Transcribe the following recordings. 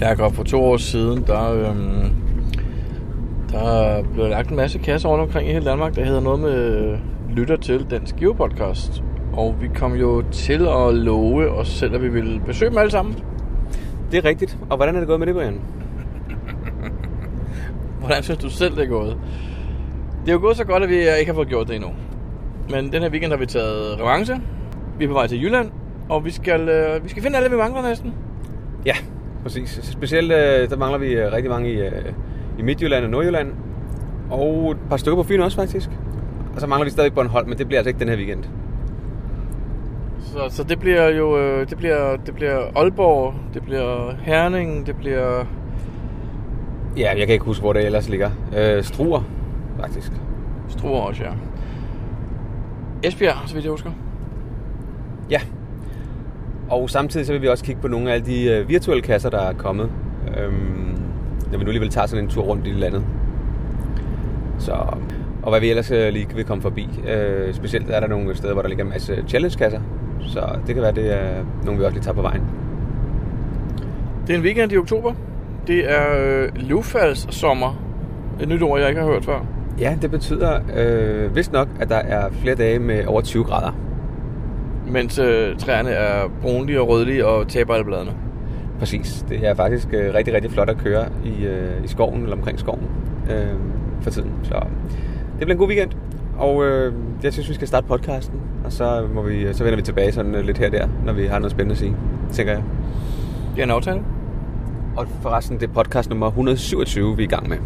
Jakob, for to år siden, der, øhm, der blev lagt en masse kasser rundt omkring i hele Danmark, der hedder noget med lytter til den Skive-podcast. Og vi kom jo til at love os selv, at vi ville besøge dem alle sammen. Det er rigtigt. Og hvordan er det gået med det, Brian? Hvordan synes du selv, det er gået? Det er jo gået så godt, at vi ikke har fået gjort det endnu. Men den her weekend har vi taget revanche. Vi er på vej til Jylland, og vi skal, øh, vi skal finde alle, vi mangler næsten. Ja, præcis. Specielt øh, der mangler vi øh, rigtig mange i, øh, i Midtjylland og Nordjylland. Og et par stykker på Fyn også, faktisk. Og så mangler vi stadig Bornholm, men det bliver altså ikke den her weekend. Så, så det bliver jo øh, det bliver, det bliver Aalborg, det bliver Herning, det bliver Ja, jeg kan ikke huske, hvor det ellers ligger. Øh, Struer, faktisk. Struer også, ja. Esbjerg, så vidt jeg husker. Ja. Og samtidig så vil vi også kigge på nogle af alle de øh, virtuelle kasser, der er kommet. Øhm, når vi nu alligevel tager sådan en tur rundt i landet. Så, og hvad vi ellers øh, lige vil komme forbi. Øh, specielt er der nogle steder, hvor der ligger en masse challenge-kasser. Så det kan være, det er nogle, vi også lige tager på vejen. Det er en weekend i oktober. Det er øh, løvfaldssommer. Et nyt ord, jeg ikke har hørt før. Ja, det betyder øh, vist nok, at der er flere dage med over 20 grader. Mens øh, træerne er brunlige og rødlige og taber alle bladene. Præcis. Det er faktisk øh, rigtig, rigtig flot at køre i, øh, i skoven eller omkring skoven øh, for tiden. Så det bliver en god weekend. Og øh, jeg synes, vi skal starte podcasten, og så, må vi, så vender vi tilbage sådan øh, lidt her og der, når vi har noget spændende at sige, tænker jeg. Det er en aftale. Og forresten, det er podcast nummer 127, vi er i gang med.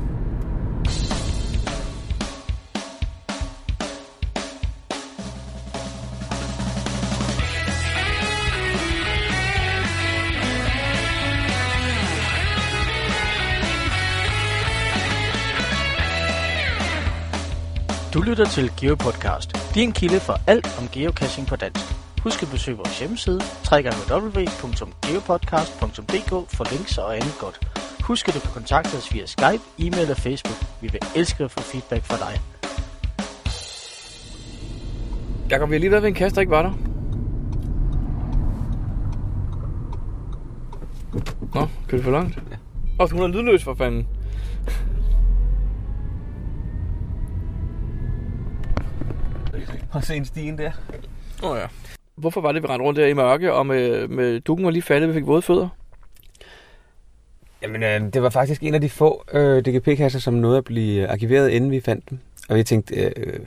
Du lytter til GeoPodcast, din kilde for alt om geocaching på dansk. Husk at besøge vores hjemmeside, www.geopodcast.dk for links og andet godt. Husk at du kan kontakte os via Skype, e-mail og Facebook. Vi vil elske at få feedback fra dig. Jakob, vi har lige været ved en kasse, der ikke var der. Nå, kører det for langt? Ja. Åh, hun er lydløs for fanden. Og se en stien der. Åh oh, ja. Hvorfor var det, vi rendte rundt der i mørke, og med, med dukken var lige faldet, vi fik våde fødder? Jamen, øh, det var faktisk en af de få øh, DGP-kasser, som nåede at blive arkiveret, inden vi fandt dem. Og vi tænkte, øh,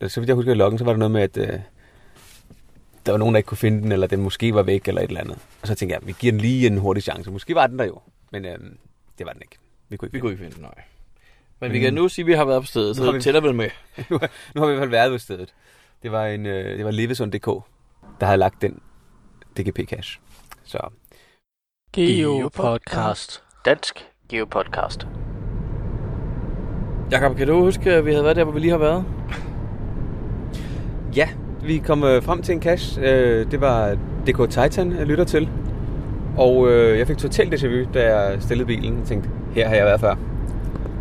øh, så vidt jeg husker i loggen, så var der noget med, at øh, der var nogen, der ikke kunne finde den, eller den måske var væk, eller et eller andet. Og så tænkte jeg, vi giver den lige en hurtig chance. Måske var den der jo, men øh, det var den ikke. Vi kunne ikke, Vi kunne ikke finde den, nej. Men vi kan nu sige, at vi har været på stedet, så det vi- tæller vel med. nu, nu har vi i hvert fald været ved stedet. Det var, en, øh, det var Levesund.dk, der havde lagt den DGP-cache. Så GeoPodcast. Dansk GeoPodcast. Jakob, kan du huske, at vi havde været der, hvor vi lige har været? ja, vi kom øh, frem til en cache. Øh, det var DK Titan, jeg lytter til. Og øh, jeg fik totalt déjà vu, da jeg stillede bilen. Jeg tænkte, her har jeg været før.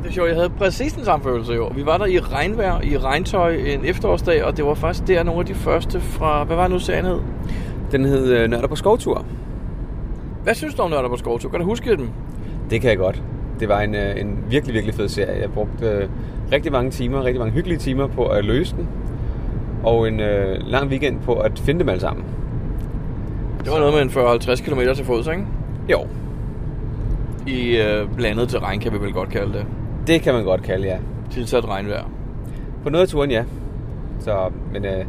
Det er sjovt, jeg havde præcis den samme følelse i år. Vi var der i regnvejr, i regntøj en efterårsdag, og det var faktisk der nogle af de første fra... Hvad var nu serien hed? Den hed øh, Nørder på skovtur. Hvad synes du om Nørder på Skovtur? Kan du huske den? Det kan jeg godt. Det var en, øh, en virkelig, virkelig fed serie. Jeg brugte øh, rigtig mange timer, rigtig mange hyggelige timer på at løse den. Og en øh, lang weekend på at finde dem alle sammen. Det var noget med en 40-50 km til fods, ikke? Jo, I øh, blandet terræn, kan vi vel godt kalde det. Det kan man godt kalde, ja. Tilsat regnvejr. På noget af turen, ja. Så, men øh,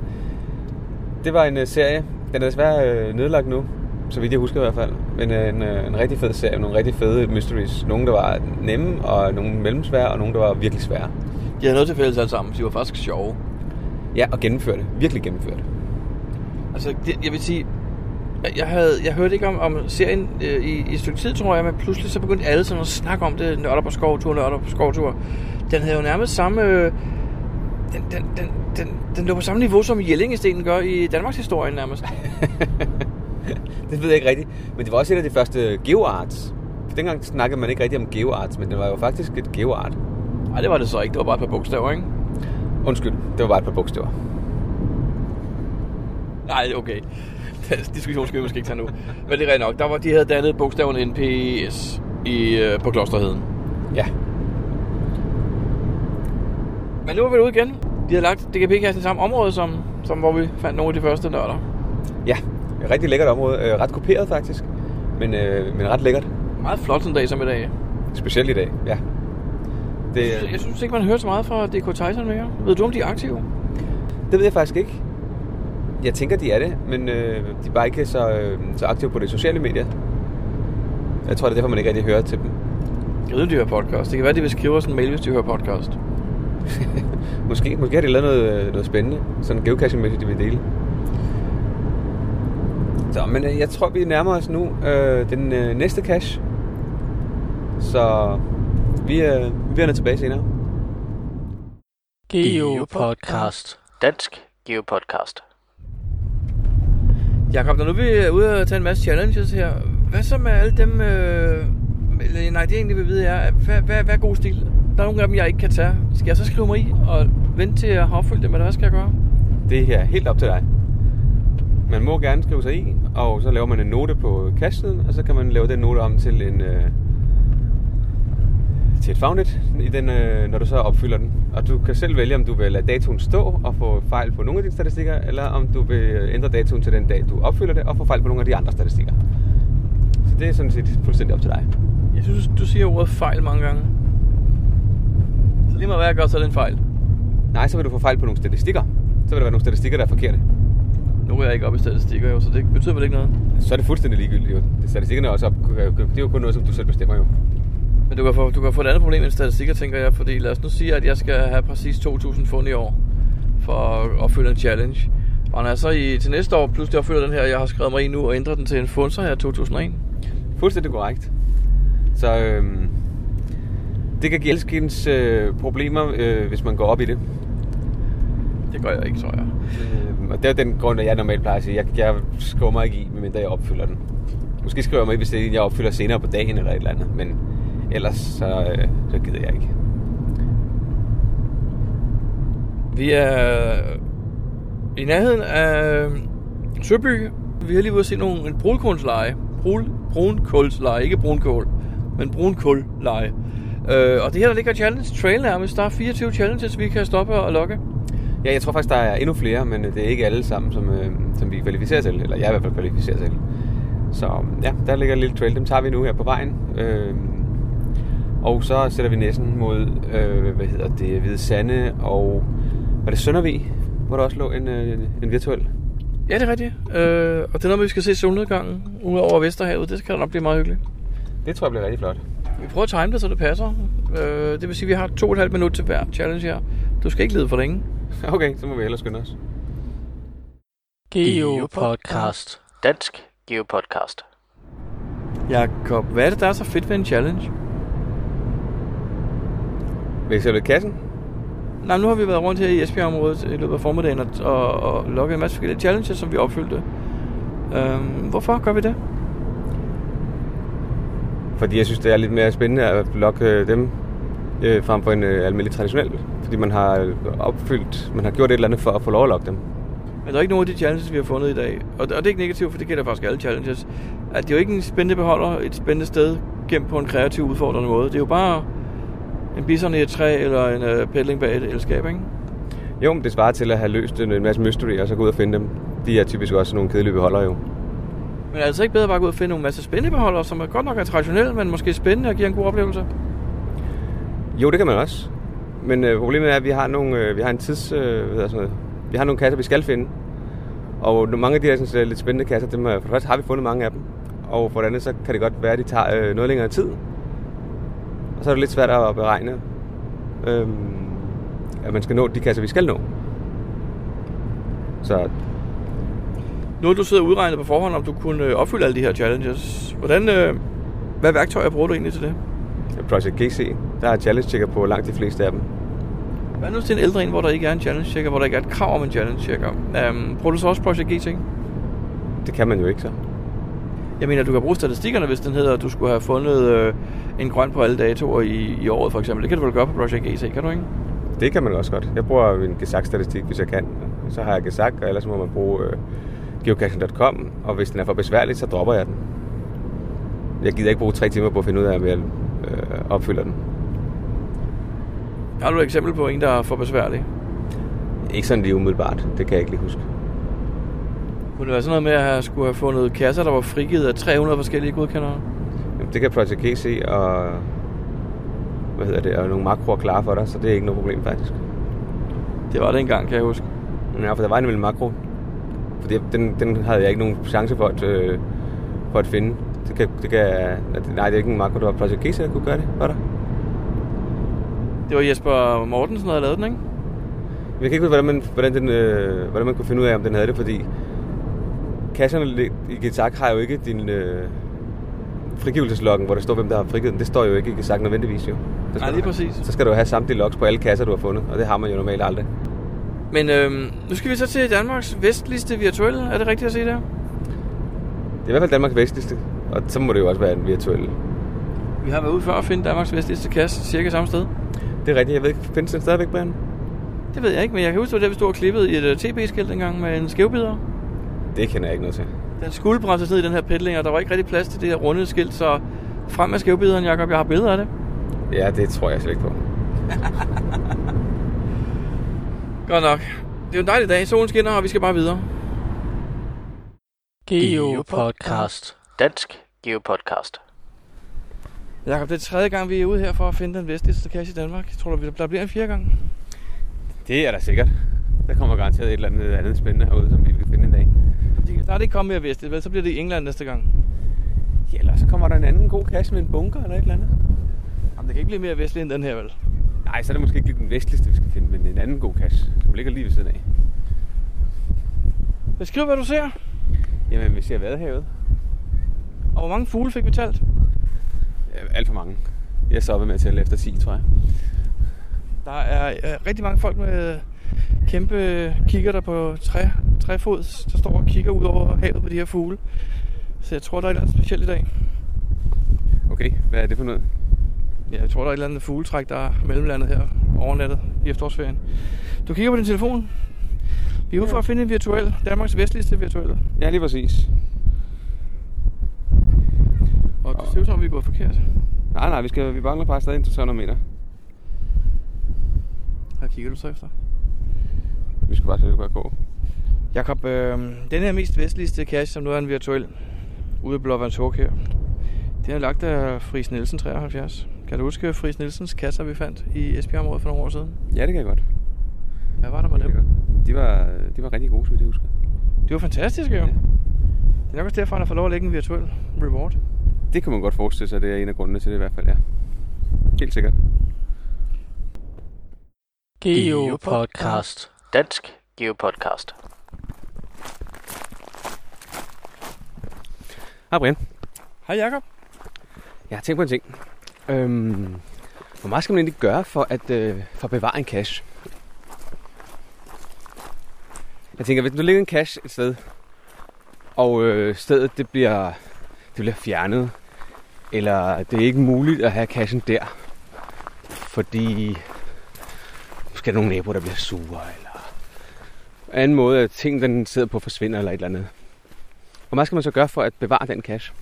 det var en øh, serie. Den er desværre øh, nedlagt nu, så vidt jeg husker i hvert fald. Men øh, en, øh, en rigtig fed serie, nogle rigtig fede mysteries. Nogle, der var nemme, og nogle mellemsvære, og nogle, der var virkelig svære. De havde noget til fælles alle sammen, de var faktisk sjove. Ja, og gennemførte. Virkelig gennemførte. Altså, det, jeg vil sige, jeg- havde, jeg hørte ikke om, om serien øh, i, i et stykke tid, tror jeg, men pludselig så begyndte alle sådan at snakke om det, nørder på skovtur, nørder på skovtur. Den havde jo nærmest samme... Øh, den, den, den, den, den lå på samme niveau, som Jellingestenen gør i Danmarks historie nærmest. Det ved jeg ikke rigtigt. Men det var også et af de første geoarts. For dengang snakkede man ikke rigtig om geoarts, men det var jo faktisk et geoart. Nej, det var det så ikke. Det var bare et par bogstaver, ikke? Undskyld, det var bare et par bogstaver. Nej, okay. Den diskussion skal vi måske ikke tage nu. Men det er rent nok. Der var, de havde dannet bogstaven NPS i, øh, på Klosterheden. Ja, Men nu er vi ude igen. De har lagt DGP-kassen i samme område, som, som hvor vi fandt nogle af de første nørder. ja. Et rigtig lækkert område. Øh, ret kuperet faktisk. Men, øh, men ret lækkert. Meget flot sådan en dag som i dag. Specielt i dag, ja. Det, Jeg, jeg synes ikke, man hører så meget fra DK Tyson mere. Ved du, om de er aktive? det ved jeg faktisk ikke. Jeg tænker, de er det, men øh, de er bare ikke så, øh, så aktive på de sociale medier. Jeg tror, det er derfor, man ikke rigtig hører til dem. Jeg ved, de hører podcast. Det kan være, de vil skrive os en mail, hvis de hører podcast. Måske, måske har de lavet noget, øh, noget spændende. Sådan geocaching-mæssigt, de vil dele. Så, men øh, jeg tror, vi nærmer os nu øh, den øh, næste cache. Så vi, øh, vi vender tilbage senere. Geopodcast. Dansk Geopodcast. Jakob, når nu vi er ude og tage en masse challenges her, hvad så med alle dem... Øh... eller, Nej, det jeg egentlig vil vide er, hvad, hvad, hvad er god stil? Der er nogle af dem, jeg ikke kan tage. Skal jeg så skrive mig i og vente til at have opfyldt dem, eller hvad skal jeg gøre? Det her er helt op til dig. Man må gerne skrive sig i, og så laver man en note på kassen, og så kan man lave den note om til en... Øh, til et founded, i den, øh, når du så opfylder den. Og du kan selv vælge, om du vil lade datoen stå og få fejl på nogle af dine statistikker, eller om du vil øh, ændre datoen til den dag, du opfylder det, og få fejl på nogle af de andre statistikker. Så det er sådan set fuldstændig op til dig. Jeg synes, du siger ordet fejl mange gange. Så lige meget hvad jeg gør, så er det en fejl. Nej, så vil du få fejl på nogle statistikker. Så vil der være nogle statistikker, der er forkerte. Nu er jeg ikke op i statistikker, jo, så det betyder vel ikke noget. Så er det fuldstændig ligegyldigt. Jo. Statistikkerne er også op. Det er jo kun noget, som du selv bestemmer jo. Men du kan, få, du kan få et andet problem end statistikker, tænker jeg, fordi lad os nu sige, at jeg skal have præcis 2.000 fund i år for at opfylde en challenge. Og når jeg så i, til næste år pludselig opfylder den her, jeg har skrevet mig i nu, og ændrer den til en fund, så er jeg 2001. Fuldstændig korrekt. Så øhm, det kan give alskens øh, problemer, øh, hvis man går op i det. Det gør jeg ikke, tror jeg. Øh, og det er den grund, at jeg normalt plejer at sige, jeg, jeg skriver mig ikke i, medmindre jeg opfylder den. Måske skriver jeg mig i, hvis det er en, jeg opfylder senere på dagen eller et eller andet, men ellers så, øh, så gider jeg ikke. Vi er i nærheden af Søby. Vi har lige været se nogle, en brunkulsleje. Brun, brunkålsleje, ikke brunkål, men brunkålleje. Øh, og det her, der ligger challenge trail nærmest. Der er 24 challenges, vi kan stoppe og logge. Ja, jeg tror faktisk, der er endnu flere, men det er ikke alle sammen, som, øh, som vi kvalificerer til, eller jeg i hvert fald kvalificerer til. Så ja, der ligger en lille trail, dem tager vi nu her på vejen. Øh, og så sætter vi næsen mod, øh, hvad hedder det, Hvide Sande og, var det Søndervig, hvor der også lå en, øh, en virtuel. Ja, det er rigtigt. Øh, og det er noget, vi skal se solnedgangen ude over Vesterhavet. Det skal da nok blive meget hyggeligt. Det tror jeg bliver rigtig flot. Vi prøver at time det, så det passer. Øh, det vil sige, at vi har to og et halvt minut til hver challenge her. Du skal ikke lede for længe. Okay, så må vi hellere skynde os. Geopodcast. Dansk Geopodcast. Jakob, hvad er det, der er så fedt ved en challenge? I sætte kassen? Nej, nu har vi været rundt her i Esbjerg-området i løbet af formiddagen og, og, og lukket en masse forskellige challenges, som vi opfyldte. Øhm, hvorfor gør vi det? Fordi jeg synes, det er lidt mere spændende at lokke øh, dem øh, frem for en øh, almindelig traditionel. Fordi man har øh, opfyldt, man har gjort et eller andet for at få lov at lokke dem. Men der er ikke nogen af de challenges, vi har fundet i dag. Og, og det er ikke negativt, for det gælder faktisk alle challenges. At det er jo ikke en spændende beholder et spændende sted gemt på en kreativ, udfordrende måde. Det er jo bare en bison i et træ eller en øh, pedling bag et elskab, ikke? Jo, men det svarer til at have løst en masse mystery, og så gå ud og finde dem. De er typisk også nogle kedelige beholdere jo. Men er det altså ikke bedre bare at gå ud og finde nogle masse spændende beholdere, som er godt nok er traditionelle, men måske spændende og giver en god oplevelse? Jo, det kan man også. Men øh, problemet er, at vi har, nogle, øh, vi har en tids... Øh, hvad sådan noget, vi har nogle kasser, vi skal finde. Og mange af de her sådan, lidt spændende kasser, dem, øh, for det første har vi fundet mange af dem. Og for det andet, så kan det godt være, at de tager øh, noget længere tid. Og så er det lidt svært at beregne, øh, at man skal nå de kasser, vi skal nå. Så Nu har du siddet og udregnet på forhånd, om du kunne øh, opfylde alle de her challenges. Hvordan, øh, hvad værktøjer bruger du egentlig til det? Project GC, der er challenge checker på langt de fleste af dem. Hvad nu til en ældre en, hvor der ikke er en challenge checker, hvor der ikke er et krav om en challenge checker? Um, bruger du så også Project GT? Det kan man jo ikke så. Jeg mener, du kan bruge statistikkerne, hvis den hedder, at du skulle have fundet øh, en grøn på alle datoer i, i året, for eksempel. Det kan du vel gøre på Project GT, kan du ikke? Det kan man også godt. Jeg bruger en Gesak-statistik, hvis jeg kan. Så har jeg Gesak, og ellers må man bruge øh, geocaching.com, og hvis den er for besværlig, så dropper jeg den. Jeg gider ikke bruge tre timer på at finde ud af, om jeg øh, opfylder den. Har du et eksempel på en, der er for besværlig? Ikke sådan lige umiddelbart, det kan jeg ikke lige huske. Kunne det være sådan noget med at have, skulle have fundet kasser, der var frigivet af 300 forskellige godkendere? Jamen, det kan Project G se, og hvad hedder det, og nogle makroer klar for dig, så det er ikke noget problem faktisk. Det var det engang, kan jeg huske. Ja, for der var en lille makro. For det, den, den havde jeg ikke nogen chance for at, øh, for at finde. Det kan, det kan, nej, det er ikke en makro, det var Project G, der kunne gøre det for dig. Det var Jesper Mortensen, der havde lavet den, ikke? Jeg kan ikke vide, hvordan man, hvordan, den, øh, hvordan man kunne finde ud af, om den havde det, fordi kasserne i Gizak har jo ikke din øh, frigivelseslokken, hvor der står, hvem der har frigivet den. Det står jo ikke i Gizak nødvendigvis jo. Nej, Så skal lige præcis. Så skal du have samtlige logs på alle kasser, du har fundet, og det har man jo normalt aldrig. Men øhm, nu skal vi så til Danmarks vestligste virtuelle. Er det rigtigt at se der? Det er i hvert fald Danmarks vestligste, og så må det jo også være en virtuel. Vi har været ude før at finde Danmarks vestligste kasse, cirka samme sted. Det er rigtigt, jeg ved ikke, findes den stadigvæk, Brian? Det ved jeg ikke, men jeg kan huske, det var der, vi stod og klippede i et uh, TB-skilt engang med en skævbider. Det kender jeg ikke noget til. Den skulle bremses ned i den her pedling, og der var ikke rigtig plads til det her runde skilt, så frem med skævbideren, Jacob. Jeg har billeder af det. Ja, det tror jeg slet ikke på. Godt nok. Det er jo en dejlig dag. Solen skinner, og vi skal bare videre. Geopodcast. Dansk Geopodcast. Jakob, det er tredje gang, vi er ude her for at finde den vestligste kasse i Danmark. Jeg tror, der der bliver en fjerde gang. Det er der sikkert. Der kommer garanteret et eller andet, andet spændende herude, som vi vil finde en dag. Der er det ikke kommet mere vestligt, vel? Så bliver det i England næste gang. Ja, eller så kommer der en anden god kasse med en bunker eller et eller andet. Jamen, det kan ikke blive mere vestligt end den her, vel? Nej, så er det måske ikke lige den vestligste, vi skal finde, men en anden god kasse, som ligger lige ved siden af. Beskriv, hvad du ser. Jamen, vi ser Vadehavet. Og hvor mange fugle fik vi talt? Ja, Alt for mange. Jeg stoppede med at tælle efter 10, tror jeg. Der er øh, rigtig mange folk med kæmpe kigger der på træ, træfods, der står og kigger ud over havet på de her fugle. Så jeg tror, der er et eller andet specielt i dag. Okay, hvad er det for noget? Ja, jeg tror, der er et eller andet fugletræk, der er mellemlandet her overnattet i efterårsferien. Du kigger på din telefon. Vi er ude for at finde en virtuel, Danmarks vestligste virtuelle. Ja, lige præcis. Og det ser ud som, om vi er gået forkert. Nej, nej, vi, skal, vi mangler bare stadig 300 meter. Hvad kigger du så efter? Vi skal bare se, bare gå. Jakob, øh, den her mest vestligste cache, som nu er en virtuel, ude i Blåvandshug her, den er lagt af Friis Nielsen 73. Kan du huske Friis Nielsens kasser, vi fandt i Esbjerg-området for nogle år siden? Ja, det kan jeg godt. Hvad var der med dem? De var, de var rigtig gode, så vidt jeg husker. Det var fantastisk, jo. Ja. Det er nok også derfor, han har fået lov at lægge en virtuel reward. Det kan man godt forestille sig, det er en af grundene til det i hvert fald, ja. Helt sikkert. Geopodcast. Dansk Geopodcast. Hej Brian. Hej Jakob. Jeg har tænkt på en ting. Øhm, hvor meget skal man egentlig gøre for at, øh, for at bevare en cache? Jeg tænker, hvis du ligger en cache et sted, og øh, stedet det bliver, det bliver fjernet, eller det er ikke muligt at have cachen der, fordi måske er der nogle naboer, der bliver sure, eller anden måde, at ting, den sidder på, forsvinder, eller et eller andet. Hvor meget skal man så gøre for at bevare den cache?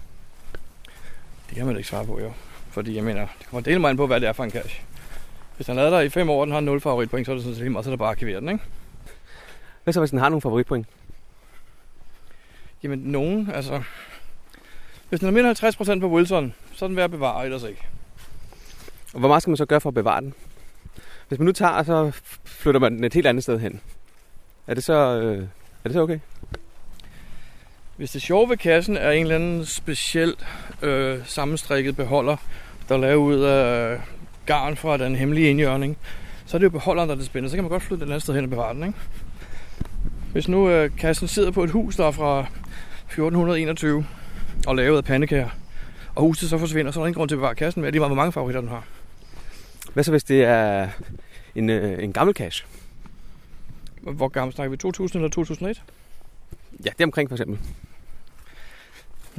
Det kan man ikke svare på, jo. Fordi jeg mener, det kommer dele mig ind på, hvad det er for en cache. Hvis han lader dig i fem år, den har 0 favoritpoint, så er det sådan set meget, så er det bare at arkivere den, ikke? Hvad så, hvis den har nogle favoritpoint? Jamen, nogen, altså... Hvis den mere end 50% på Wilson, så er den værd at bevare, ellers ikke. Og hvor meget skal man så gøre for at bevare den? Hvis man nu tager, så flytter man den et helt andet sted hen. Er det så, øh, er det så okay? Hvis det sjove ved kassen er en eller anden speciel øh, sammenstrikket beholder, der er lavet ud af garn fra den hemmelige indjørning, så er det jo beholderen, der er det spændende. Så kan man godt flytte et andet sted hen og bevare den, ikke? Hvis nu øh, kassen sidder på et hus, der er fra 1421 og lavet af pandekager, og huset så forsvinder, så er der ingen grund til at bevare kassen med, lige meget hvor mange favoritter den har. Hvad så, hvis det er en, øh, en gammel cache? Hvor gammel snakker vi? 2000 eller 2001? Ja, det er omkring for eksempel.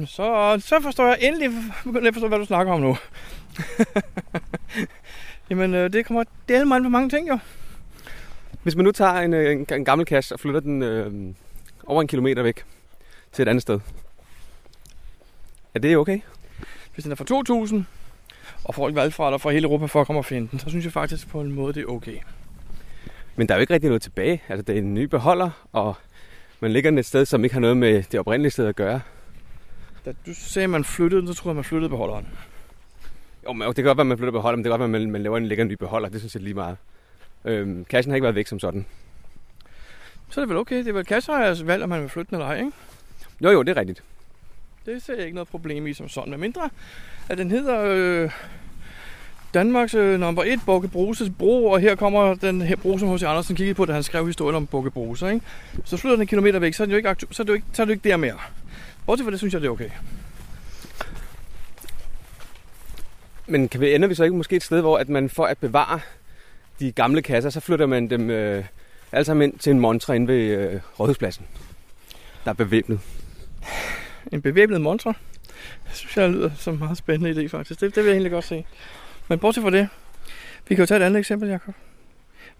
Så, så forstår jeg endelig, begynder jeg at forstå, hvad du snakker om nu. Jamen, øh, det kommer delt mig an på mange ting, jo. Hvis man nu tager en, øh, en, en gammel cache og flytter den øh, over en kilometer væk, til et andet sted. Er det okay? Hvis den er fra 2000, og folk valgfra fra hele Europa for at komme og finde den, så synes jeg faktisk på en måde, det er okay. Men der er jo ikke rigtig noget tilbage. Altså, det er en ny beholder, og man ligger den et sted, som ikke har noget med det oprindelige sted at gøre. Da du sagde, at man flyttede den, så troede jeg, man flyttede beholderen. Jo, men det kan godt være, at man flytter beholder, men det kan godt være, at man, man laver en lækker ny beholder. Det synes jeg lige meget. Øhm, cashen har ikke været væk som sådan. Så er det vel okay. Det er vel kasseejers valg, om man vil flytte den eller ej, ikke? Jo, jo, det er rigtigt. Det ser jeg ikke noget problem i som sådan. Med mindre, at den hedder øh, Danmarks øh, nummer 1, Bukke Bruses bro, og her kommer den her bro, som H.C. Andersen kiggede på, da han skrev historien om Bukke Bruse, ikke? Så flytter den en kilometer væk, så er, den jo ikke, aktu- så er, det jo ikke, så er det jo ikke der mere. Bortset fra det, synes jeg, det er okay. Men kan vi, ender vi så ikke måske et sted, hvor at man for at bevare de gamle kasser, så flytter man dem øh, alle sammen ind til en montre inde ved øh, Rådhuspladsen, der er bevæbnet. En bevæbnet montre. Det synes jeg lyder som en meget spændende idé, faktisk. Det, det vil jeg egentlig godt se. Men bortset fra det, vi kan jo tage et andet eksempel, Jacob.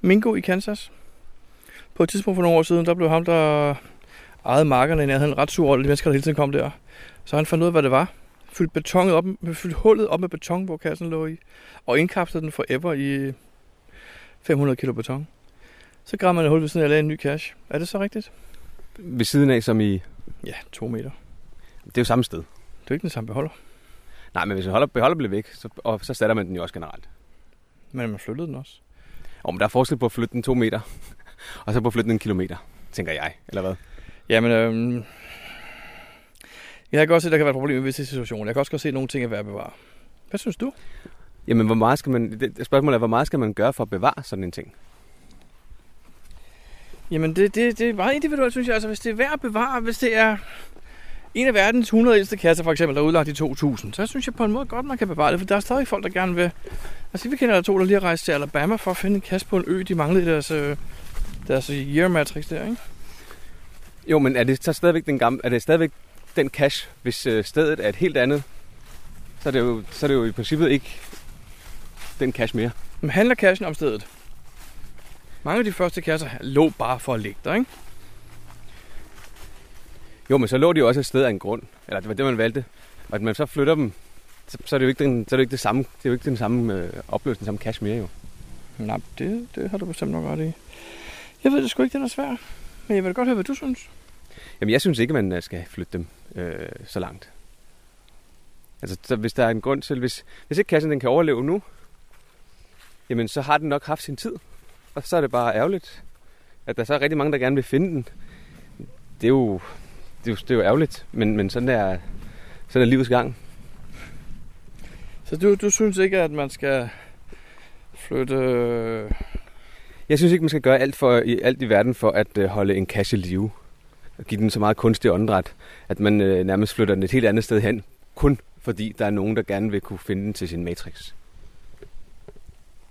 Mingo i Kansas. På et tidspunkt for nogle år siden, der blev ham, der ejede markerne i nærheden, ret sur over de mennesker, der hele tiden kom der. Så han fandt ud af, hvad det var. Fyldt, betonet op, fyldt hullet op med beton, hvor kassen lå i. Og indkapslede den forever i 500 kilo beton. Så gravede man et hul ved siden af og en ny cache. Er det så rigtigt? Ved siden af, som i... Ja, to meter. Det er jo samme sted. Det er ikke den samme beholder. Nej, men hvis holder, beholder bliver væk, så, og så sætter man den jo også generelt. Men man flyttede den også. Og men der er forskel på at flytte den to meter, og så på at flytte den en kilometer, tænker jeg, eller hvad? Jamen, øhm, jeg kan godt se, at der kan være et problem i visse situationer. Jeg kan også godt se, at nogle ting er værd at bevare. Hvad synes du? Jamen, hvor meget skal man, det, spørgsmålet er, hvor meget skal man gøre for at bevare sådan en ting? Jamen, det, det, det er meget individuelt, synes jeg. Altså, hvis det er værd at bevare, hvis det er en af verdens 100 ældste kasser, for eksempel, der er udlagt i 2000, så synes jeg på en måde godt, man kan bevare det, for der er stadig folk, der gerne vil... Altså, vi kender der to, der lige har rejst til Alabama for at finde en kasse på en ø, de manglede i deres, øh, deres year matrix der, ikke? Jo, men er det så stadigvæk den gamle, er det stadigvæk den cash, hvis øh, stedet er et helt andet, så er det jo, så er det jo i princippet ikke den cash mere. Men handler cashen om stedet? Mange af de første kasser lå bare for at ligge der, ikke? Jo, men så lå de jo også et sted af en grund. Eller det var det, man valgte. Og at man så flytter dem, så, så er det jo ikke den, så er det ikke det samme, det er jo ikke den samme øh, opløsning, den samme cash mere jo. Nej, det, det har du bestemt nok ret i. Jeg ved det sgu ikke, det er svært. Men jeg vil godt høre, hvad du synes. Jamen, jeg synes ikke, man øh, skal flytte dem øh, så langt. Altså, så hvis der er en grund til, hvis, hvis ikke kassen den kan overleve nu, jamen så har den nok haft sin tid. Og så er det bare ærgerligt, at der så er rigtig mange, der gerne vil finde den. Det er jo, det er jo, det er jo ærgerligt, men, men sådan, er, sådan er livets gang. Så du, du synes ikke, at man skal flytte... øh, Jeg synes ikke, man skal gøre alt, for, i, alt i verden for at øh, holde en kasse live. Og give den så meget kunstig åndedræt, at man øh, nærmest flytter den et helt andet sted hen. Kun fordi der er nogen, der gerne vil kunne finde den til sin matrix.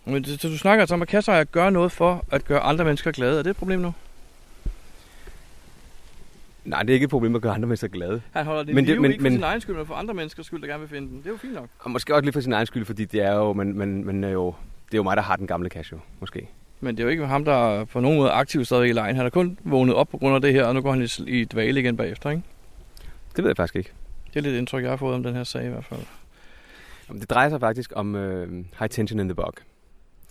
Men det, så du snakker altså om, at kasseejer gør noget for at gøre andre mennesker glade. Er det et problem nu? Nej, det er ikke et problem at gøre andre mennesker glade. Han holder det Men det- men- ikke for men- sin egen skyld, men for andre menneskers skyld, der gerne vil finde den. Det er jo fint nok. Og måske også lidt for sin egen skyld, fordi det er jo, man, man, man er jo, det er jo mig, der har den gamle cash jo, måske. Men det er jo ikke ham, der er på nogen måde aktiv stadig i lejen. Han er kun vågnet op på grund af det her, og nu går han i, i dvale igen bagefter, ikke? Det ved jeg faktisk ikke. Det er lidt indtryk, jeg har fået om den her sag i hvert fald. Jamen, Det drejer sig faktisk om øh, High Tension in the Bog,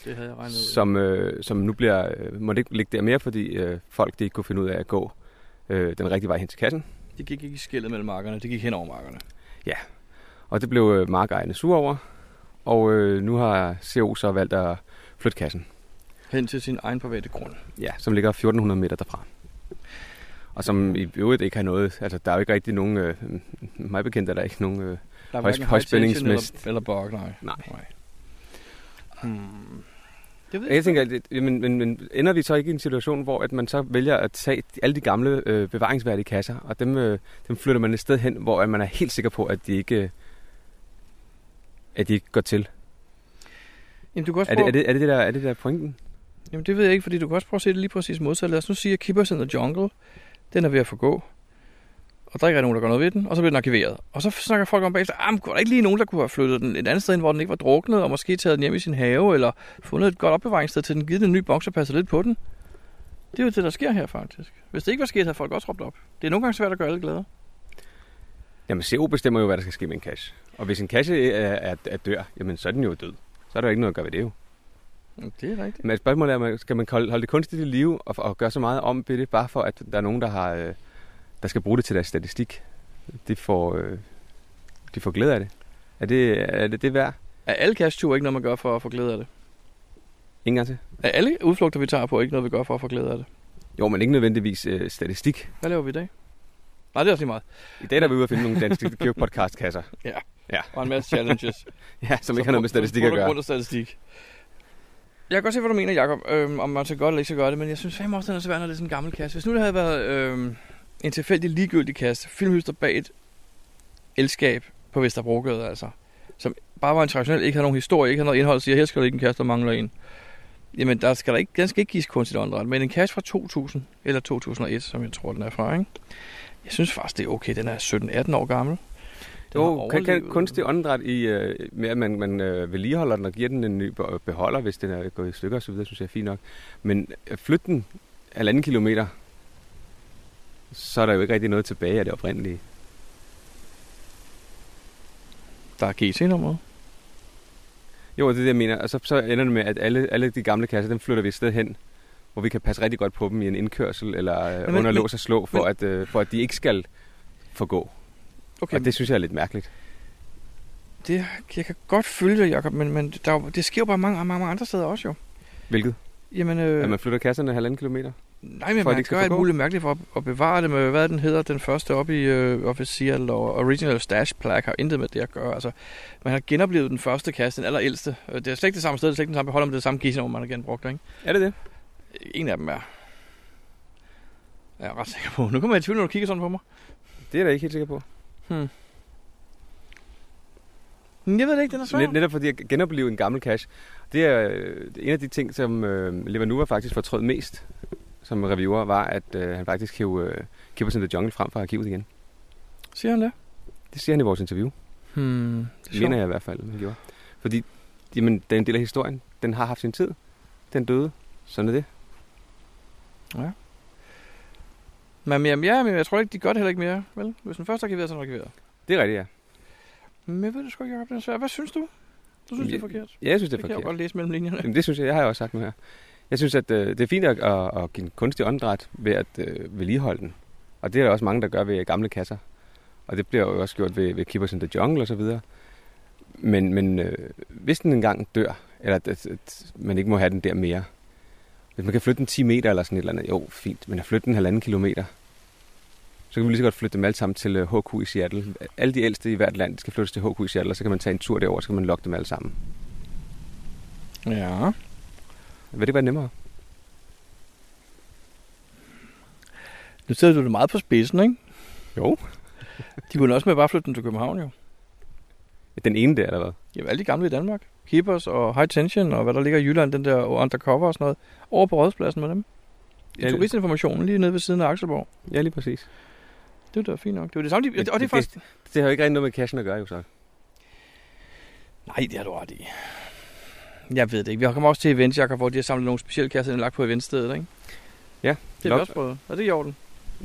Det havde jeg regnet ud. som, øh, som nu bliver, øh, måtte ikke ligge der mere, fordi øh, folk de ikke kunne finde ud af at gå øh, den rigtige vej hen til kassen. De gik ikke i skillet mellem markerne, de gik hen over markerne. Og det blev øh, markejerne sure over, og øh, nu har CO så valgt at flytte kassen, Hen til sin egen private grund. ja, som ligger 1400 meter derfra. Og som i øvrigt ikke har noget, altså der er jo ikke rigtig nogen, øh, mig bekendt er der ikke nogen, øh, Der er Højs- hverken højspændingsmæssigt. high tension Eller, eller bog, nej. Nej. nej. Hmm. Det ved Jeg jeg tænker, at- men, men, men ender vi så ikke i en situation, hvor at man så vælger at tage alle de gamle øh, bevaringsværdige kasser, og dem, øh, dem flytter man et sted hen, hvor at man er helt sikker på, at de ikke, øh, at de ikke går til? Jamen, du kan også Er det, er, det, er, det der, er det der pointen? Jamen, det ved jeg ikke, fordi du kan også prøve at se det lige præcis modsat. Lad os nu sige, at Keepers in the Jungle, den er ved at forgå. Og der er ikke nogen, der gør noget ved den, og så bliver den arkiveret. Og så snakker folk om bagefter, ah, kunne der ikke lige nogen, der kunne have flyttet den et andet sted, hen, hvor den ikke var druknet, og måske taget den hjem i sin have, eller fundet et godt opbevaringssted til den, givet den en ny boks og passet lidt på den. Det er jo det, der sker her faktisk. Hvis det ikke var sket, havde folk også råbt op. Det er nogle gange svært at gøre alle glade. Jamen, CO bestemmer jo, hvad der skal ske med en cache. Og hvis en cache er, er, er dør, jamen så er den jo død. Så er der jo ikke noget at gøre ved det jo. Det er rigtigt. Men spørgsmålet er, skal man holde det kunstigt i live og, og gøre så meget om ved det, bare for at der er nogen, der, har, øh, der skal bruge det til deres statistik? De får, øh, de får glæde af det. Er det er det, det værd? Er alle cash ikke noget, man gør for at få glæde af det? Ingen gang til. Er alle udflugter, vi tager på, ikke noget, vi gør for at få glæde af det? Jo, men ikke nødvendigvis øh, statistik. Hvad laver vi i dag? Nej, det er også lige meget. I dag er vi ude at finde nogle danske podcast-kasser. Ja. Ja. Og en masse challenges. ja, som ikke har noget med statistik at gøre. Grund af statistik. Jeg kan godt se, hvad du mener, Jacob, øhm, om man skal godt eller ikke så gøre det, men jeg synes fandme også, den er svært, når det er sådan en gammel kasse. Hvis nu det havde været øhm, en tilfældig ligegyldig kasse, filmhyster bag et elskab på Vesterbrogade, altså, som bare var en traditionel, ikke havde nogen historie, ikke havde noget indhold, siger, her skal der ikke en kasse, der mangler en. Jamen, der skal der ikke, den skal ikke gives kunstigt åndedræt, men en kasse fra 2000 eller 2001, som jeg tror, den er fra, ikke? Jeg synes faktisk, det er okay. Den er 17-18 år gammel. Jo, kan, kan kunstig åndedræt i, øh, med at man, man øh, vedligeholder den og giver den en ny beholder, hvis den er gået i stykker osv., synes jeg er fint nok. Men flyt den halvanden kilometer, så er der jo ikke rigtig noget tilbage af det oprindelige. Der er GC-nummeret. Jo, det er det, jeg mener. Og så, så ender det med, at alle, alle de gamle kasser, dem flytter vi et sted hen, hvor vi kan passe rigtig godt på dem i en indkørsel eller men, under lås og slå, for, men, at, øh, for at de ikke skal forgå. Okay. Og det synes jeg er lidt mærkeligt. Det, jeg kan godt følge det, Jacob, men, men der, det sker jo bare mange, mange andre steder også jo. Hvilket? Jamen, øh, at man flytter kasserne halvanden kilometer? Nej, men for man gør alt muligt mærkeligt for at, at bevare det med, hvad den hedder, den første op i øh, Official og Original Stash Plaque har intet med det at gøre. Altså, man har genoplevet den første kasse, den allerældste. Øh, det er slet ikke det samme sted, det er slet ikke den samme beholder, men det er det samme gissel, man har genbrugt, ikke? Er det det? En af dem er. Jeg er ret sikker på. Nu kommer jeg i tvivl, når du kigger sådan på mig. Det er jeg ikke helt sikker på. Hmm. Jeg ved det ikke, den er svær. Net, netop fordi at genopleve en gammel cache, det er øh, en af de ting, som øh, Levanuva faktisk fortrød mest som reviewer, var, at øh, han faktisk hævde øh, Keepers in the Jungle frem fra arkivet igen. Siger han det? Det siger han i vores interview. Hmm, det mener jeg i hvert fald, han gjorde. Fordi jamen, det er en del af historien. Den har haft sin tid. Den døde. Sådan er det. Ja. Men, jamen, ja, men jeg tror ikke, de gør det heller ikke mere. Vel? Hvis den første er arkiveret, så er den arkiveret. Det er rigtigt, ja. Men jeg ved det sgu ikke, Jacob. Det Hvad synes du? Du synes, ja, det er forkert? Ja, jeg synes, det er det forkert. kan jeg godt læse mellem linjerne. Jamen, det synes jeg, jeg har jeg også sagt nu her. Jeg synes, at øh, det er fint at, at, at give en kunstig åndedræt ved at øh, vedligeholde den. Og det er der også mange, der gør ved gamle kasser. Og det bliver jo også gjort ved, ved Keepers in the Jungle og så videre. Men, men øh, hvis den engang dør, eller at, at, at man ikke må have den der mere, hvis man kan flytte den 10 meter eller sådan et eller andet, jo, fint. Men at flytte den halvanden kilometer, så kan vi lige så godt flytte dem alle sammen til øh, HQ i Seattle. Alle de ældste i hvert land skal flyttes til HQ i Seattle, og så kan man tage en tur derover, så kan man lokke dem alle sammen. Ja. Vil det være nemmere? Nu sætter du det meget på spidsen, ikke? Jo. de kunne også med bare flytte dem til København, jo. Den ene der, eller hvad? Ja, alle de gamle i Danmark. Keepers og High Tension, og hvad der ligger i Jylland, den der undercover og sådan noget. Over på rådspladsen med dem. I ja, turistinformationen lige nede ved siden af Akselborg. Ja, lige præcis. Det var da fint nok. Det var det samme, de, og det, er faktisk... Det, det, har jo ikke rigtig noget med cashen at gøre, jo så. Nej, det har du ret i. Jeg ved det ikke. Vi har kommet også til events, Jacob, hvor de har samlet nogle specielle kasser og lagt på eventstedet, ikke? Ja. Det har vi også prøvet. Er det i orden?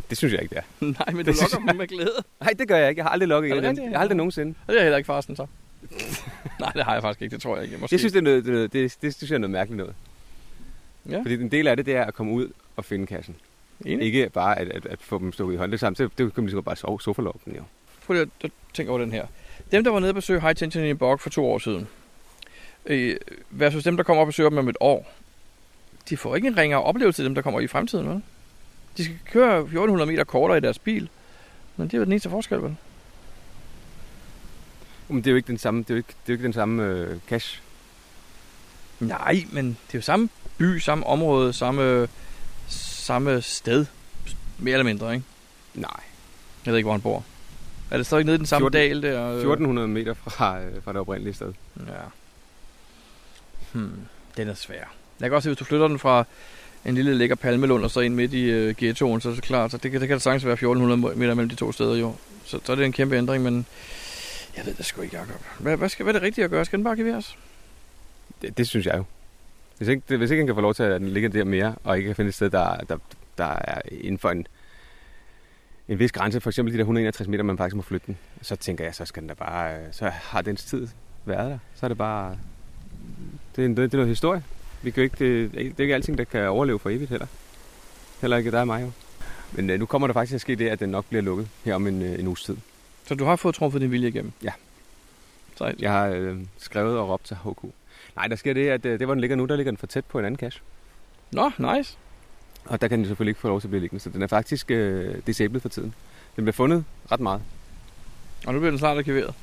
Det synes jeg ikke, det er. Nej, men du lokker dem med glæde. Nej, det gør jeg ikke. Jeg har aldrig lukket en Jeg har aldrig nogensinde. Og det er heller ikke farsen, så. Nej, det har jeg faktisk ikke. Det tror jeg ikke. Måske. Jeg synes, det er noget, det, det, det, synes jeg er noget mærkeligt noget. Ja. Fordi en del af det, det er at komme ud og finde kassen. Enig. Ikke bare at, at, at få dem stukket i hånden. Det samme, det, det kan man lige bare sove sofa jo. Prøv lige at tænke over den her. Dem, der var nede og besøge High Tension i Bog for to år siden, øh, versus dem, der kommer og besøger dem om et år, de får ikke en ringere oplevelse til dem, der kommer i fremtiden, vel? De skal køre 1400 meter kortere i deres bil, men det er jo den eneste forskel, vel? Men det er jo ikke den samme, det er jo ikke, det er jo ikke den samme øh, cash. Nej, men det er jo samme by, samme område, samme, samme sted. Mere eller mindre, ikke? Nej. Jeg ved ikke, hvor han bor. Er det stadig nede i den samme 14, dal der? 1400 meter fra, øh, fra det oprindelige sted. Ja. Hmm, den er svær. Jeg kan også se, hvis du flytter den fra en lille lækker palmelund og så ind midt i øh, ghettoen, så er det klart, så det, det kan da sagtens være 1400 meter mellem de to steder jo. Så, så er det en kæmpe ændring, men jeg ved det sgu ikke, Jacob. Hvad, hvad, skal, hvad er det rigtige at gøre? Skal den bare arkiveres? Det, det synes jeg jo. Hvis ikke, hvis ikke han kan få lov til at den ligge der mere, og ikke kan finde et sted, der, der, der er inden for en, en vis grænse, for eksempel de der 161 meter, man faktisk må flytte den, så tænker jeg, så skal den da bare, øh, så har dens tid været der. Så er det bare, det er, en, det er noget historie. Vi kan jo ikke, det, det er ikke alting, der kan overleve for evigt heller. Heller ikke dig og mig jo. Men øh, nu kommer der faktisk til at ske det, at den nok bliver lukket her om en, øh, en uges tid. Så du har fået truffet din vilje igennem? Ja. Sejt. Jeg har øh, skrevet og råbt til HK. Nej, der sker det, at øh, det, hvor den ligger nu, der ligger den for tæt på en anden cache. Nå, nice. Og der kan den selvfølgelig ikke få lov til at blive liggende, så den er faktisk øh, disabled for tiden. Den bliver fundet ret meget. Og nu bliver den snart arkiveret.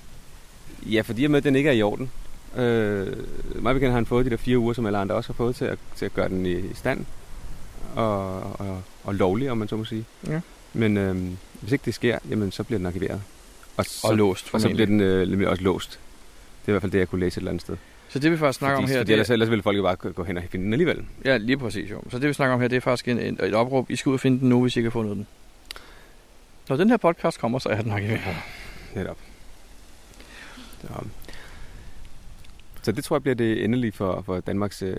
Ja, fordi med, at den ikke er i orden. Øh, mig bekendt har han fået de der fire uger, som alle andre også har fået til at, til at gøre den i, i stand. Og, og, og lovlig, om man så må sige. Ja. Men øh, hvis ikke det sker, jamen, så bliver den arkiveret. Og, så, Og låst, og så bliver den øh, også låst. Det er i hvert fald det, jeg kunne læse et eller andet sted. Så det vi faktisk snakker fordi, om her, fordi det ellers, er, ellers ville folk jo bare gå hen og finde den alligevel. ja, lige præcis jo. Så det vi snakker om her, det er faktisk en, en, et opråb. I skal ud og finde den nu, hvis I ikke har fundet den. Når den her podcast kommer, så er den arkiveret. Netop. Så, så det tror jeg bliver det endelige for, for Danmarks... Øh,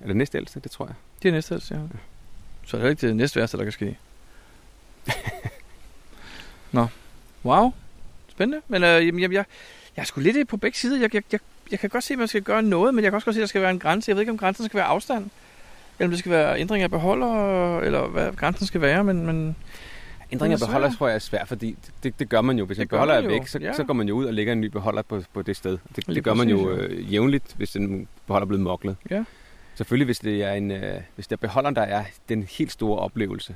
eller næste ældste, det tror jeg. Det er næste, ja. Så er det ikke det næste værste, der kan ske. Nå. Wow. Spændende. Men øh, jamen, jeg, jeg, jeg er sgu lidt på begge sider. Jeg, jeg, jeg, jeg kan godt se, at man skal gøre noget, men jeg kan også godt se, at der skal være en grænse. Jeg ved ikke, om grænsen skal være afstand, eller om det skal være ændring af beholder, eller hvad grænsen skal være, men, men Ændring af Det er beholder tror jeg er svært, fordi det, det gør man jo. Hvis Det en beholder er væk, så, ja. så går man jo ud og lægger en ny beholder på, på det sted. Det, Lige det gør man jo øh, jævnligt, hvis en beholder er blevet moklet. Ja. Selvfølgelig, hvis det er en, øh, hvis det er beholderen, der er den helt store oplevelse,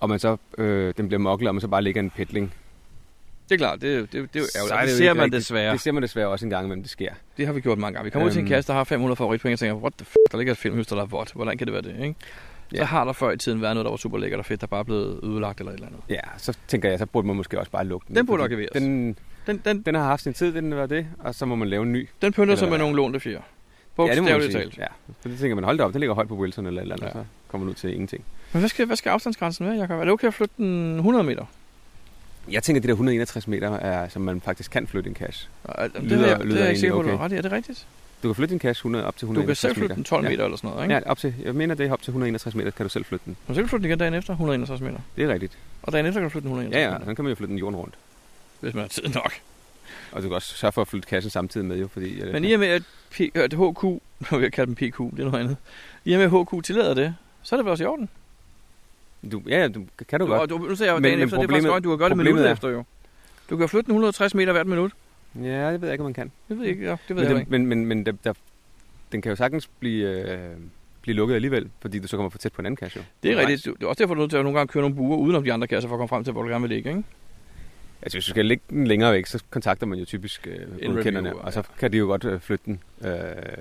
og man så, øh, den bliver moklet, og man så bare lægger en petling. det er klart, det, det, det, det, er så jo er det Det, ser man rigtigt. desværre. Det ser man desværre også en gang imellem, det sker. Det har vi gjort mange gange. Vi kommer ud til en Øhm. kasse, der har 500 favoritpoint, og tænker, what the f***, der ligger et filmhus, der er vådt. Hvordan kan det være det, ikke? Så Ja. har der før i tiden været noget, der var super lækkert og fedt, der bare er blevet ødelagt eller et eller andet. Ja, så tænker jeg, så burde man måske også bare lukke den. Den burde arkiveres. Den, Den, den, den har haft sin tid, den var det, og så må man lave en ny. den pynter sig med nogle lånte fjer. ja, det må Bogstaveligt talt. Ja, så det tænker man, hold da op, det ligger højt på Wilson eller et eller andet, Ja. ja. så kommer man ud til ingenting. Men hvad skal, hvad skal afstandsgrænsen være, Jacob? Er det okay at flytte den 100 meter? Jeg tænker, at de der 161 meter, er, som man faktisk kan flytte en cache. Og, det, Lyder- er, det lyder er jeg ikke sikker på, egentlig du ret i. Er det rigtigt? Du kan flytte din cache 100, op til Du 161 kan selv flytte meter. den 12 meter Ja. eller sådan noget, ikke? Ja, op til, jeg mener, det er op til 161 meter, kan du selv flytte den. Du kan selv flytte den igen dagen efter, 161 meter. Det er rigtigt. Og dagen efter kan du flytte den 161 Ja, ja, meter. så kan man jo flytte den jorden rundt. Hvis man har tid nok. Og du kan også sørge for at flytte kassen samtidig med, jo, fordi... øh, Men i og med, at, P, at HQ, nu vil jeg kalde dem PQ, det er noget andet. I og med, at HQ tillader det, så er det vel også i orden. Du, ja, ja, du, kan du, Du, godt. og du, nu siger jeg jo Men- dagen men efter, det er faktisk godt, du kan gøre det minutter er- efter jo. Du kan flytte den 160 meter hvert minut. Ja, det ved jeg ikke, om man kan. Det ved jeg ikke, ja, det ved Men, jeg den, ikke. men, men, men der, der, den kan jo sagtens blive, øh, blive lukket alligevel, fordi du så kommer for tæt på en anden cache. jo. Det er Undervejs. rigtigt. Du- Det er også derfor, du er nødt til at nogle gange køre nogle buer udenom de andre kasser for at komme frem til, hvor du gerne vil ligge, ikke? Altså, hvis du skal lægge den længere væk, så kontakter man jo typisk øh, godkenderne, og så kan de jo godt øh, flytte den øh,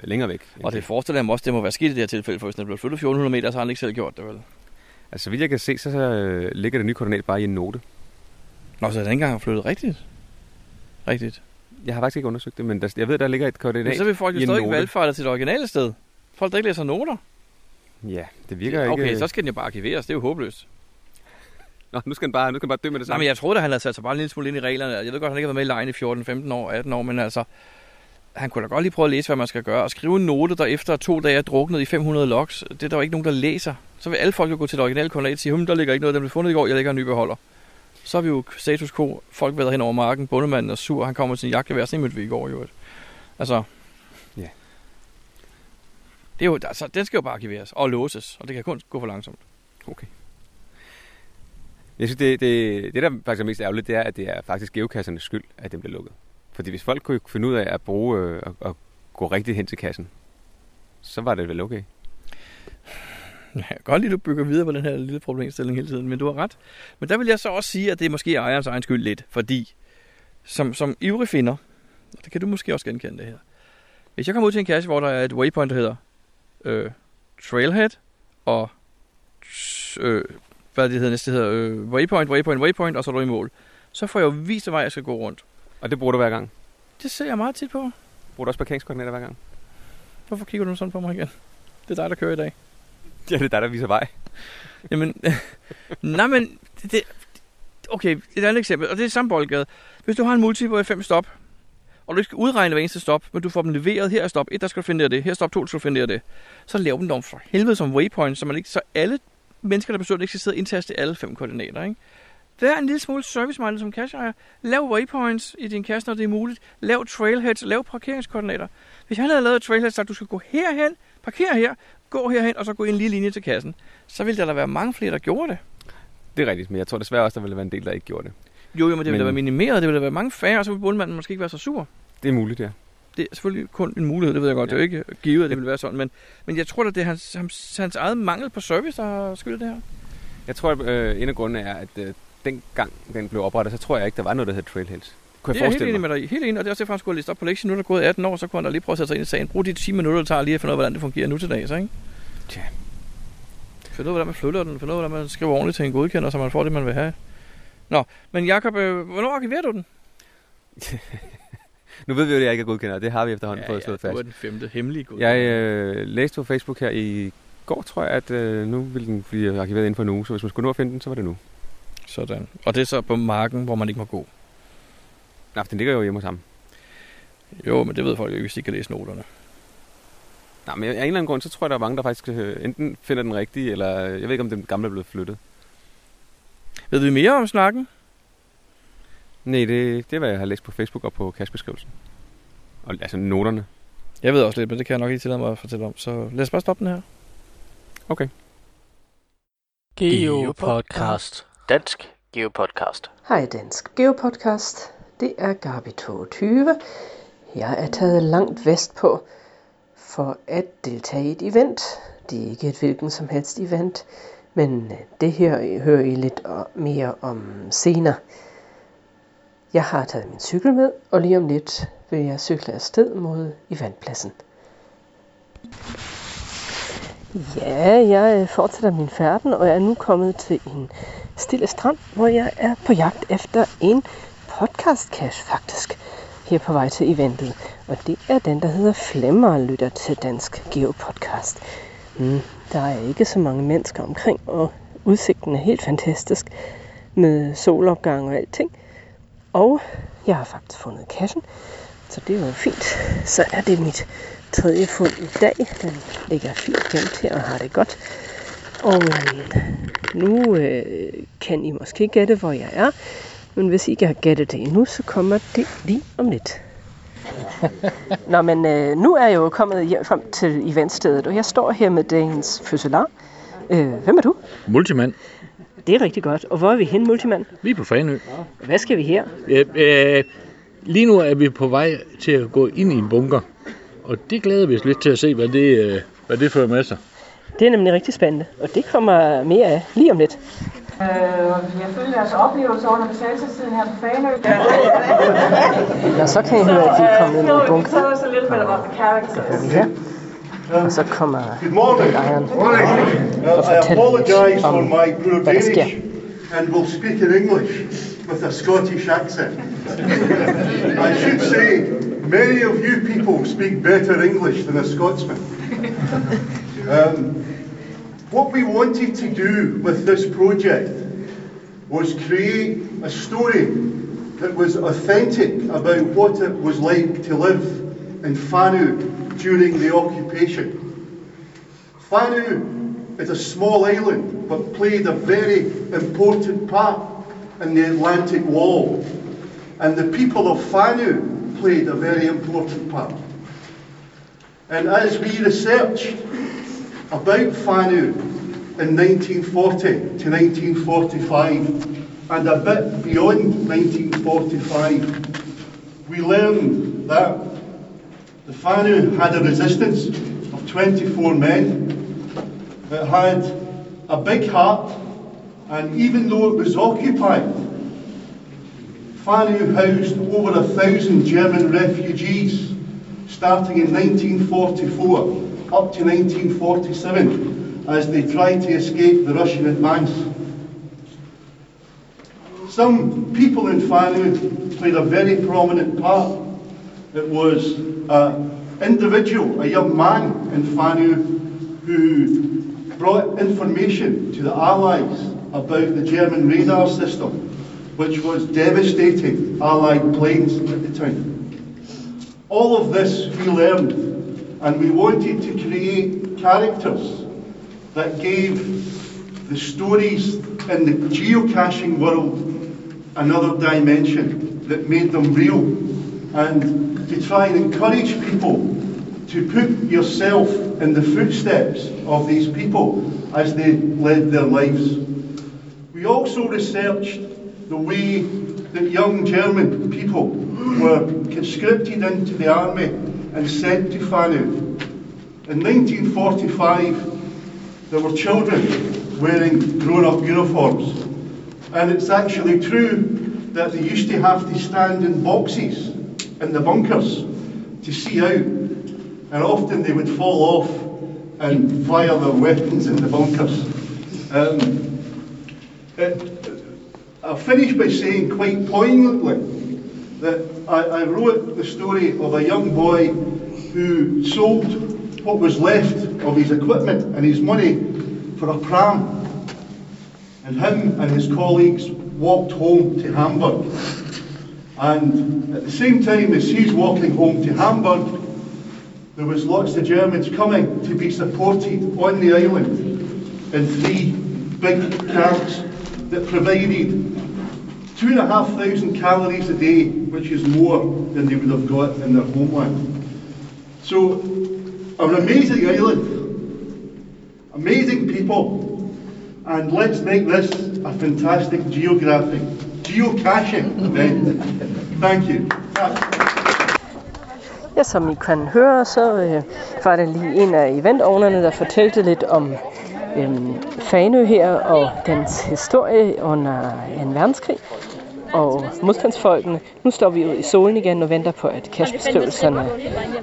længere væk. Og det forestiller jeg mig også, det må være sket i det her tilfælde, for hvis den blevet flyttet 1400 meter, så har han ikke selv gjort det, vel? Altså, så vidt jeg kan se, så øh, ligger det nye koordinat bare i en note. Nå, så er den ikke engang flyttet rigtigt. Rigtigt. Jeg har faktisk ikke undersøgt det, men der, jeg ved, der ligger et koordinat Men så vil folk jo stadig valgfejle til det originale sted. Folk, der ikke læser noter. Ja, det virker ikke... Okay, så skal den jo bare arkiveres. Det er jo håbløst. Nå, nu skal den bare, nu skal den bare dø med det Nej, samme. men jeg troede, at han havde sat sig bare en lille smule ind i reglerne. Jeg ved godt, at han ikke har været med i lejen i 14, 15 år, 18 år, men altså, han kunne da godt lige prøve at læse, hvad man skal gøre, og skrive en note, der efter to dage er druknet i 500 logs. Det er der jo ikke nogen, der læser. Så vil alle folk jo gå til det originale koordinat og sige, hm, der ligger ikke noget, der blev fundet i går, jeg lægger en ny beholder. Så er vi jo status quo. Folk væder hen over marken, bundemanden er sur, han kommer med sin jagtgevær, sådan mødte vi i går jo. Altså, Ja. Det er jo, altså, den skal jo bare arkiveres og låses, og det kan kun gå for langsomt. Okay. Jeg synes, det, det, det, der faktisk er mest ærgerligt, det er, at det er faktisk geokassernes skyld, at den bliver lukket. Fordi hvis folk kunne finde ud af at bruge øh, at, at gå rigtigt hen til kassen, så var det vel okay. Jeg kan godt lide, at du bygger videre på den her lille problemstilling hele tiden, men du har ret. Men der vil jeg så også sige, at det er måske ejerens egen skyld lidt, fordi som, som ivrig finder, og det kan du måske også genkende det her. Hvis jeg kommer ud til en kasse, hvor der er et waypoint, der hedder øh, Trailhead, og øh, hvad det hedder næste, det hedder øh, Waypoint, Waypoint, Waypoint, og så er du i mål. Så får jeg jo vist, hvad vej jeg skal gå rundt. Og det bruger du hver gang. Det ser jeg meget tit på. Bruger du også parkeringskoordinater hver gang? Hvorfor kigger du sådan på mig igen? Det er dig, der kører i dag. Ja, det er dig, der viser vej. Jamen, nej, men det, det, okay, et andet eksempel, og det er samme boldgade. Hvis du har en multi på fem stop, og du ikke skal udregne hver eneste stop, men du får dem leveret, her er stop 1, der skal du finde det, det, her er stop 2, der skal du finde det, det, så lav dem dog for helvede som waypoint, så, man ikke, så alle mennesker, der besøger det, ikke skal sidde og indtaste alle fem koordinater, ikke? Vær en lille smule service som cashejer. Lav waypoints i din kasse, når det er muligt. Lav trailheads. Lav parkeringskoordinater. Hvis han havde lavet trailheads, så du skal gå herhen, parkere her, gå herhen, og så gå en lille linje til kassen, så ville der da være mange flere, der gjorde det. Det er rigtigt, men jeg tror desværre også, der ville være en del, der ikke gjorde det. Jo, jo, men det ville Men- da være minimeret, det ville da være mange færre, og så ville bundmanden måske ikke være så sur. Det er muligt, ja. Det er selvfølgelig kun en mulighed, det ved jeg godt. Ja. Det er jo ikke givet, at det vil være sådan, men, men jeg tror da, det er hans, hans, hans eget mangel på service, der har skyldet det her. Jeg tror, at øh, en af grundene er, at øh, dengang den blev oprettet, så tror jeg ikke, der var noget, der hed Trailheads. Kunne Det jeg er jeg helt enig med dig i. Helt enig, og det er også derfor, han skulle have læst op på lektien. Nu er der gået 18 år, så kunne han da lige prøve at sætte sig ind i sagen. Brug de 10 minutter, det tager lige at finde ud af, hvordan det fungerer nu til dags, ikke? Tja. Finde ud af, hvordan man flytter den. Finde ud af, hvordan man skriver ordentligt til en godkender, så man får det, man vil have. Nå, men Jacob, øh, hvornår arkiverer du den? Nu ved vi jo, at jeg ikke er godkender, det har vi efterhånden fået slået Du fast. er den femte hemmelige godkender. Jeg øh, læste på Facebook her i går, tror jeg, at øh, nu vil den blive arkiveret inden for en uge, så hvis man skulle nå at finde den, så var det nu. Sådan. Og det er så på marken, hvor man ikke må gå. Nej, for den ligger jo hjemme hos ham. Jo, men det ved folk jo ikke, hvis de kan læse noterne. Nej, men af en eller anden grund, så tror jeg, der er mange, der faktisk øh, enten finder den rigtige, eller jeg ved ikke, om den gamle er blevet flyttet. Ved vi mere om snakken? Nej, det, det er, hvad jeg har læst på Facebook og på kastbeskrivelsen. Og altså noterne. Jeg ved også lidt, men det kan jeg nok ikke tillade mig at fortælle om. Så lad os bare stoppe den her. Okay. Geopodcast. Dansk Geopodcast. Hej Dansk Geopodcast. Det er Gabi 22. Jeg er taget langt vestpå for at deltage i et event. Det er ikke et hvilken som helst event, men øh, det her hører I lidt mere om senere. Jeg har taget min cykel med, og lige om lidt vil jeg cykle afsted mod eventpladsen. Ja, jeg øh, fortsætter min færden, og jeg er nu kommet til en stille strand, hvor jeg er på jagt efter en podcast cache faktisk, her på vej til eventet. Og det er den, der hedder Flemmer lytter til Dansk Geo Podcast. Mm, der er ikke så mange mennesker omkring, og udsigten er helt fantastisk med solopgang og alting. Og jeg har faktisk fundet cachen, så det er jo fint. Så er det mit tredje fund i dag. Den ligger fint gemt her og har det godt. Og øh, nu øh, kan I måske gætte, hvor jeg er. Men hvis I ikke har gættet det endnu, så kommer det lige om lidt. Nå, men øh, nu er jeg jo kommet hjem frem til eventstedet, og jeg står her med dagens fødselar. Øh, hvem er du? Multimand. Det er rigtig godt. Og hvor er vi hen, multimand? Vi er på Fanø. Hvad skal vi her? Øh, øh, lige nu er vi på vej til at gå ind i en bunker. Og det glæder vi os lidt til at se, hvad det, øh, hvad det fører med sig. Det er nemlig rigtig spændende, og det kommer mere af lige om lidt. Øh, jeg følger jeres oplevelse under besættelsestiden her på Fanø. Ja, så kan I høre, at vi er kommet ind i bunker. Tell us a little bit about the characters. Ja. Og så kommer Good morning. ejeren Morning. Uh, og I fortæller apologise lidt for om, my poor hvad der sker. Danish and will speak in English with a Scottish accent. I should say, many of you people speak better English than a Scotsman. Um, what we wanted to do with this project was create a story that was authentic about what it was like to live in Fanu during the occupation. Fanu is a small island but played a very important part in the Atlantic Wall, and the people of Fanu played a very important part. And as we researched about Fanu in 1940 to 1945, and a bit beyond 1945, we learned that the Fanu had a resistance of 24 men. That had a big heart, and even though it was occupied, Fanu housed over a thousand German refugees, starting in 1944 up to 1947, as they tried to escape the Russian advance. Some people in Fanu played a very prominent part. It was an individual, a young man in Fanu, who brought information to the Allies about the German radar system, which was devastating Allied planes at the time. All of this we learned, and we wanted to create characters that gave the stories in the geocaching world another dimension that made them real, and to try and encourage people to put yourself in the footsteps of these people as they led their lives. We also researched the way that young German people were conscripted into the army and sent to Fanu. In 1945, there were children wearing grown-up uniforms. And it's actually true that they used to have to stand in boxes in the bunkers to see out. And often they would fall off and fire their weapons in the bunkers. Um, it, I'll finish by saying quite poignantly that I, I wrote the story of a young boy who sold what was left of his equipment and his money for a pram. And him and his colleagues walked home to Hamburg. And at the same time as he's walking home to Hamburg, there was lots of Germans coming to be supported on the island in three big camps that provided two and a half thousand calories a day, which is more than they would have got in their homeland. So, an amazing island, amazing people, and let's make this a fantastic geographic, geocaching event. Thank you. Ja, som I kan høre, så øh, var det lige en af eventownerne, der fortalte lidt om øh, Fanø her og dens historie under en verdenskrig og modstandsfolkene. Nu står vi ud i solen igen og venter på, at cashbeskrivelserne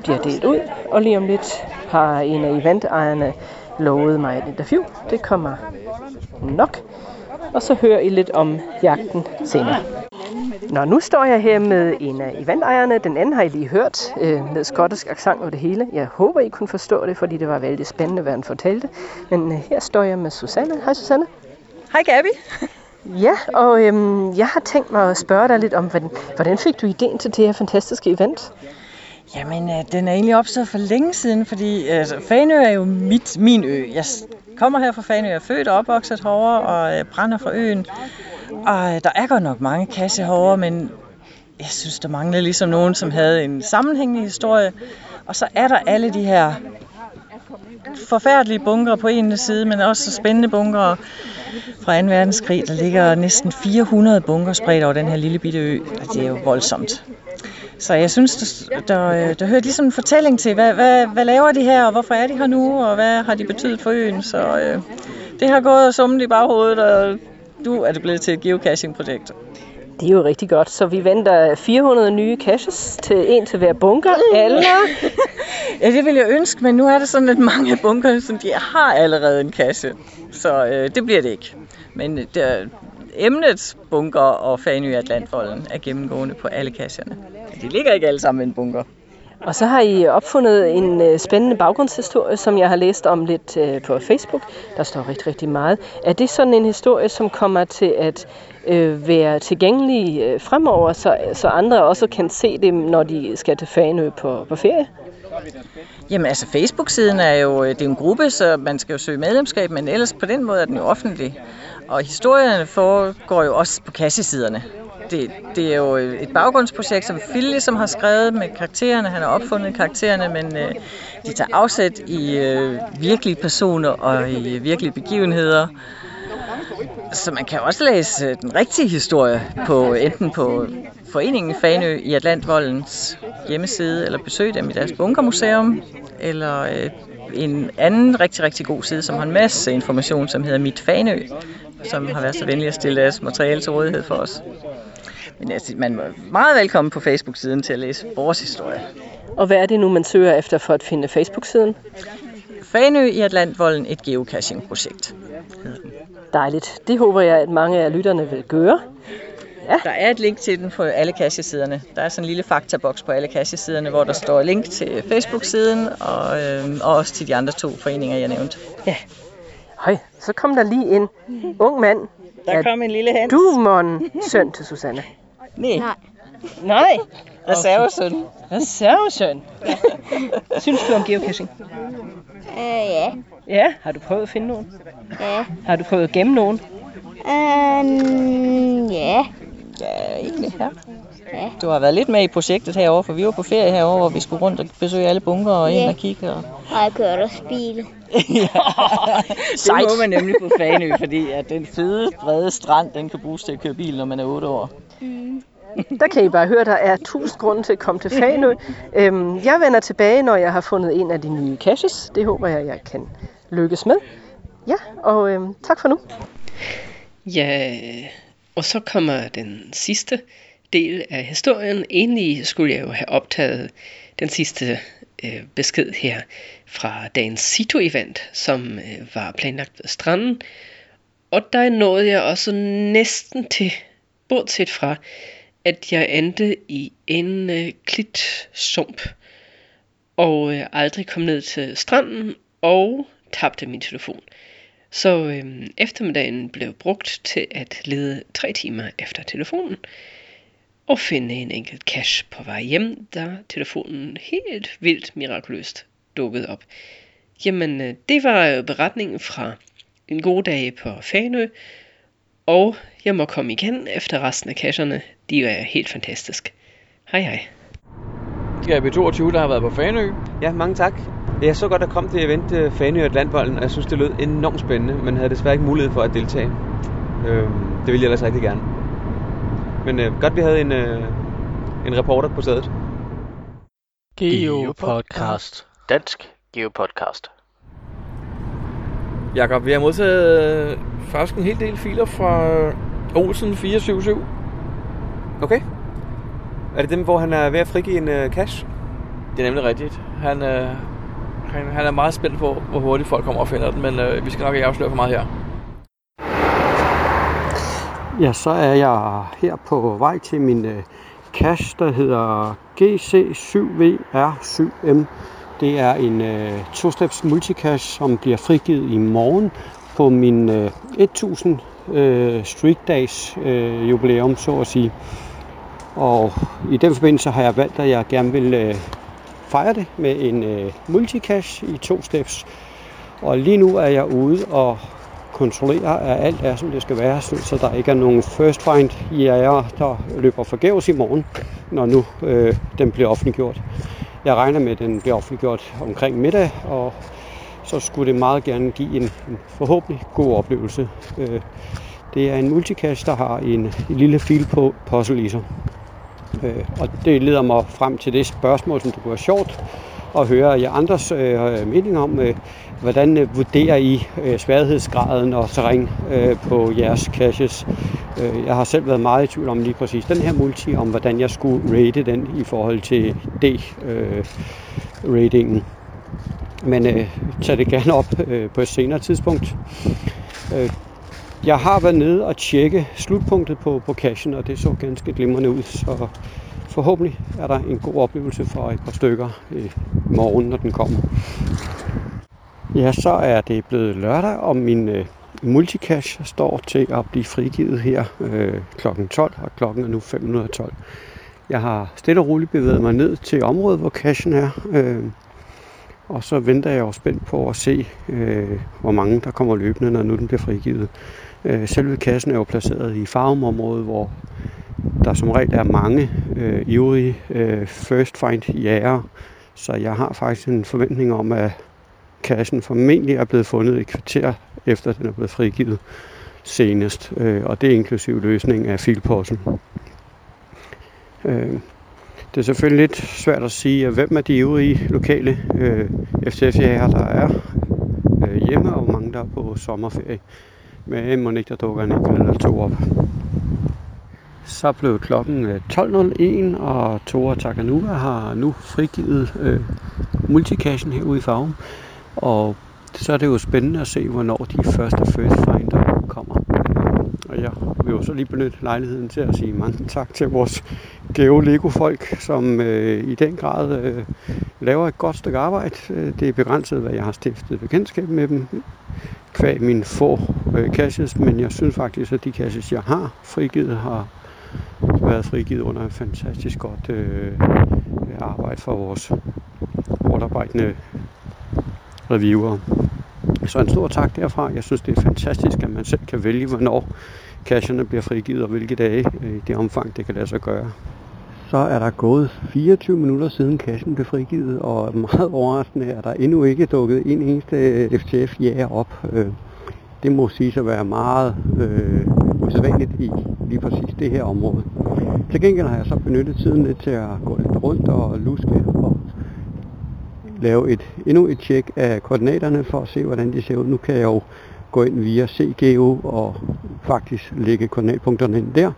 bliver delt ud. Og lige om lidt har en af eventejerne lovet mig et interview. Det kommer nok. Og så hører I lidt om jagten senere. Nå, nu står jeg her med en af eventejerne. Den anden har I lige hørt øh, med skottisk accent og det hele. Jeg håber, I kunne forstå det, fordi det var vældig spændende, hvad han fortalte. Men øh, her står jeg med Susanne. Hej Susanne. Hej Gabi. Ja, og øhm, jeg har tænkt mig at spørge dig lidt om, hvordan, hvordan fik du ideen til det her fantastiske event? Jamen, øh, den er egentlig opstået for længe siden, fordi øh, Fanø er jo mit, min ø. Jeg kommer her fra Fanø, jeg er født og opvokset herovre og øh, brænder fra øen. Og øh, der er godt nok mange kasse herovre, men jeg synes, der mangler ligesom nogen, som havde en sammenhængende historie. Og så er der alle de her forfærdelige bunker på en side, men også så spændende bunker fra 2. verdenskrig. Der ligger næsten 400 bunker spredt over den her lille bitte ø, og det er jo voldsomt. Så jeg synes, der, der, der hører ligesom en fortælling til, hvad, hvad, hvad laver de her, og hvorfor er de her nu, og hvad har de betydet for øen. Så øh, det har gået og summet i baghovedet, og nu er det blevet til et geocaching-projekt. Det er jo rigtig godt, så vi venter 400 nye caches til en til hver bunker, eller? Ja, det vil jeg ønske, men nu er der sådan lidt mange bunker, som de har allerede en kasse. Så øh, det bliver det ikke. Men øh, der, emnet bunker og Fanø Atlantvolden er gennemgående på alle kasserne. De ligger ikke alle sammen i en bunker. Og så har I opfundet en øh, spændende baggrundshistorie, som jeg har læst om lidt øh, på Facebook. Der står rigtig, rigtig meget. Er det sådan en historie, som kommer til at øh, være tilgængelig øh, fremover, så, så andre også kan se det, når de skal til Fanø på, på ferie? Jamen altså, Facebook-siden er jo øh, det er en gruppe, så man skal jo søge medlemskab, men ellers på den måde er den jo offentlig. Og historierne foregår jo også på kassesiderne. Det, det er jo øh, et baggrundsprojekt, som Phil ligesom har skrevet med karaktererne. Han har opfundet karaktererne, men øh, de tager afsæt i øh, virkelige personer og i øh, virkelige begivenheder. Så man kan også læse den rigtige historie på enten på Foreningen Fanø i Atlantvoldens hjemmeside, eller besøge dem i deres bunkermuseum, eller øh, en anden rigtig, rigtig god side, som har en masse information, som hedder Mit Fanø, som har været så venlig at stille deres materiale til rådighed for os. Men altså, man er meget velkommen på Facebook-siden til at læse vores historie. Og hvad er det nu, man søger efter for at finde Facebook-siden? Fanø i Atlantvolden, et geocaching-projekt. Dejligt. Det håber jeg, at mange af lytterne vil gøre. Der er et link til den på alle kassesiderne. Der er sådan en lille faktaboks på alle kassesiderne, hvor der står link til Facebook-siden og, øh, og også til de andre to foreninger, jeg nævnte. Ja. Høj, så kom der lige en ung mand. Der Er kom en lille Hans. Du, mon, søn til Susanne. Nej, Nej. reservesøn. Reservesøn. Synes du om geocaching? Øh, ja. Ja. Har du prøvet at finde nogen? Ja. Har du prøvet at gemme nogen? Um, ja. Ja, egentlig, ja. Ja. Du har været lidt med i projektet herovre, for vi var på ferie herovre, hvor vi skulle rundt og besøge alle bunker og ind Ja. og kigge. Og... Og jeg kørte også bil. det må man nemlig på Fanø, fordi at den fede, brede strand, den kan bruges til at køre bil, når man er 8 år. Der kan I bare høre, der er tusind grunde til at komme til Fanø. Øhm, jeg vender tilbage, når jeg har fundet en af de nye caches. Det håber jeg, jeg kan lykkes med. Ja, og øhm, tak for nu. Ja, og så kommer den sidste del af historien. Egentlig skulle jeg jo have optaget den sidste øh, besked her fra dagens Cito-event, som øh, var planlagt ved stranden. Og der nåede jeg også næsten til, bortset fra, at jeg endte i en øh, klitsump og øh, aldrig kom ned til stranden og tabte min telefon. Så øhm, eftermiddagen blev brugt til at lede tre timer efter telefonen og finde en enkelt cache på vej hjem, da telefonen helt vildt mirakuløst dukkede op. Jamen, øh, det var jo beretningen fra en god dag på Fanø, og jeg må komme igen efter resten af cacherne. De er helt fantastiske. Hej hej. Gabi 22, der har været på Fanø. Ja, mange tak. Jeg så godt, at kom til event øh, Fanø og Atlantvolden, og jeg synes, det lød enormt spændende, men havde desværre ikke mulighed for at deltage. Øh, det ville jeg ellers rigtig gerne. Men øh, godt, vi havde en, øh, en reporter på stedet. Geopodcast. Dansk Geopodcast. Jakob, vi har modtaget øh, faktisk en hel del filer fra øh, Olsen 477. Okay. Er det dem, hvor han er ved at frigive en øh, cash? Det er nemlig rigtigt. Han, øh, han, han er meget spændt på, hvor hurtigt folk kommer og finder den, men øh, vi skal nok ikke afsløre for meget her. Ja, så er jeg her på vej til min øh, cache, der hedder GC7VR7M. Det er en øh, to-steps multicache, som bliver frigivet i morgen på min øh, 1000 øh, street days øh, jubilæum, så at sige. Og i den forbindelse har jeg valgt, at jeg gerne vil øh, fejre det med en øh, multicash i to steps. Og lige nu er jeg ude og kontrollere, at alt er, som det skal være, så der ikke er nogen first find jæger, der løber forgæves i morgen, når nu øh, den bliver offentliggjort. Jeg regner med, at den bliver offentliggjort omkring middag, og så skulle det meget gerne give en, en forhåbentlig god oplevelse. Øh, det er en multicache, der har en, en lille fil på puzzle i sig. Øh, og det leder mig frem til det spørgsmål, som det kunne være sjovt at høre jer andres øh, mening om, øh, hvordan øh, vurderer I øh, sværhedsgraden og terræn øh, på jeres caches. Øh, jeg har selv været meget i tvivl om lige præcis den her multi, om hvordan jeg skulle rate den i forhold til D-ratingen. Øh, Men øh, tag det gerne op øh, på et senere tidspunkt. Øh, jeg har været nede og tjekke slutpunktet på, på cashen, og det så ganske glimrende ud, så forhåbentlig er der en god oplevelse for et par stykker i morgen, når den kommer. Ja, så er det blevet lørdag, og min øh, multicash står til at blive frigivet her øh, kl. 12, og klokken er nu 512. Jeg har stille og roligt bevæget mig ned til området, hvor cashen er, øh, og så venter jeg jo spændt på at se, øh, hvor mange der kommer løbende, når nu den bliver frigivet. Øh, selve kassen er jo placeret i farumområdet, hvor der som regel er mange øh, ivrige øh, first find jæger, så jeg har faktisk en forventning om, at kassen formentlig er blevet fundet et kvarter efter den er blevet frigivet senest, øh, og det er inklusiv løsning af filpossen. Øh, det er selvfølgelig lidt svært at sige, hvem er de ivrige lokale øh, FTF-jæger, der er øh, hjemme, og hvor mange der er på sommerferie. Men øh, må ikke, der dukker en enkelt eller to op. Så blev klokken øh, 12.01, og Tora Takanuva har nu frigivet øh, multicachen herude i farven. Og så er det jo spændende at se, hvornår de første first finder kommer. Og jeg vil jo så lige benytte lejligheden til at sige mange tak til vores Geo Lego folk, som øh, i den grad øh, laver et godt stykke arbejde. Øh, det er begrænset, hvad jeg har stiftet bekendtskab med dem kvæg mine få øh, men jeg synes faktisk, at de caches, jeg har frigivet, har været frigivet under et fantastisk godt øh, arbejde for vores hårdarbejdende reviewer. Så en stor tak derfra. Jeg synes, det er fantastisk, at man selv kan vælge, hvornår casherne bliver frigivet, og hvilke dage øh, i det omfang, det kan lade sig gøre. Så er der gået 24 minutter siden kassen blev frigivet, og meget overraskende er der endnu ikke dukket en eneste øh, FTF-jæger op. Øh, det må sige at være meget øh, usædvanligt i lige præcis det her område. Til gengæld har jeg så benyttet tiden lidt til at gå lidt rundt og luske og lave et, endnu et tjek af koordinaterne for at se, hvordan de ser ud. Nu kan jeg jo gå ind via CGO og faktisk lægge koordinatpunkterne ind der.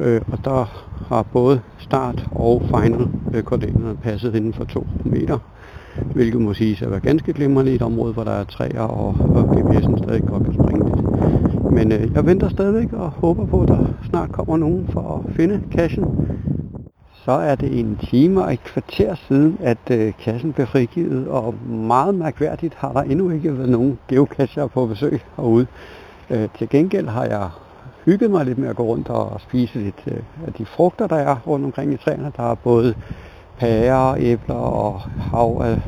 Øh, og der har både start og final øh, koordinaterne passet inden for 2 meter, hvilket må sige at være ganske glimrende i et område, hvor der er træer og, og GPS'en stadig godt kan springe lidt. Men øh, jeg venter stadigvæk og håber på, at der snart kommer nogen for at finde kassen. Så er det en time og et kvarter siden, at øh, kassen blev frigivet, og meget mærkværdigt har der endnu ikke været nogen geocacher på besøg herude. Øh, til gengæld har jeg hygget mig lidt med at gå rundt og spise lidt øh, af de frugter, der er rundt omkring i træerne. Der er både pærer, æbler og hav af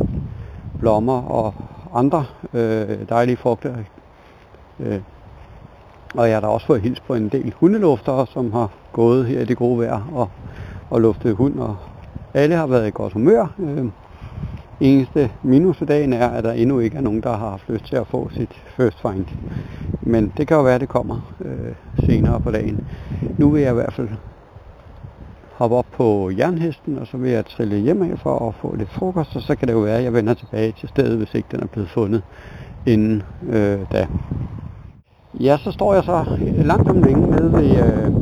blommer og andre øh, dejlige frugter. Øh, og jeg har da også fået hils på en del hundeluftere, som har gået her i det gode vejr og, og luftet hund, og alle har været i godt humør. Øh, eneste minus i dagen er, at der endnu ikke er nogen, der har haft lyst til at få sit first find. Men det kan jo være, at det kommer øh, senere på dagen. Nu vil jeg i hvert fald hoppe op på jernhesten, og så vil jeg trille hjem af for at få lidt frokost, og så kan det jo være, at jeg vender tilbage til stedet, hvis ikke den er blevet fundet inden øh, da. Ja, så står jeg så langt om længe nede ved, øh,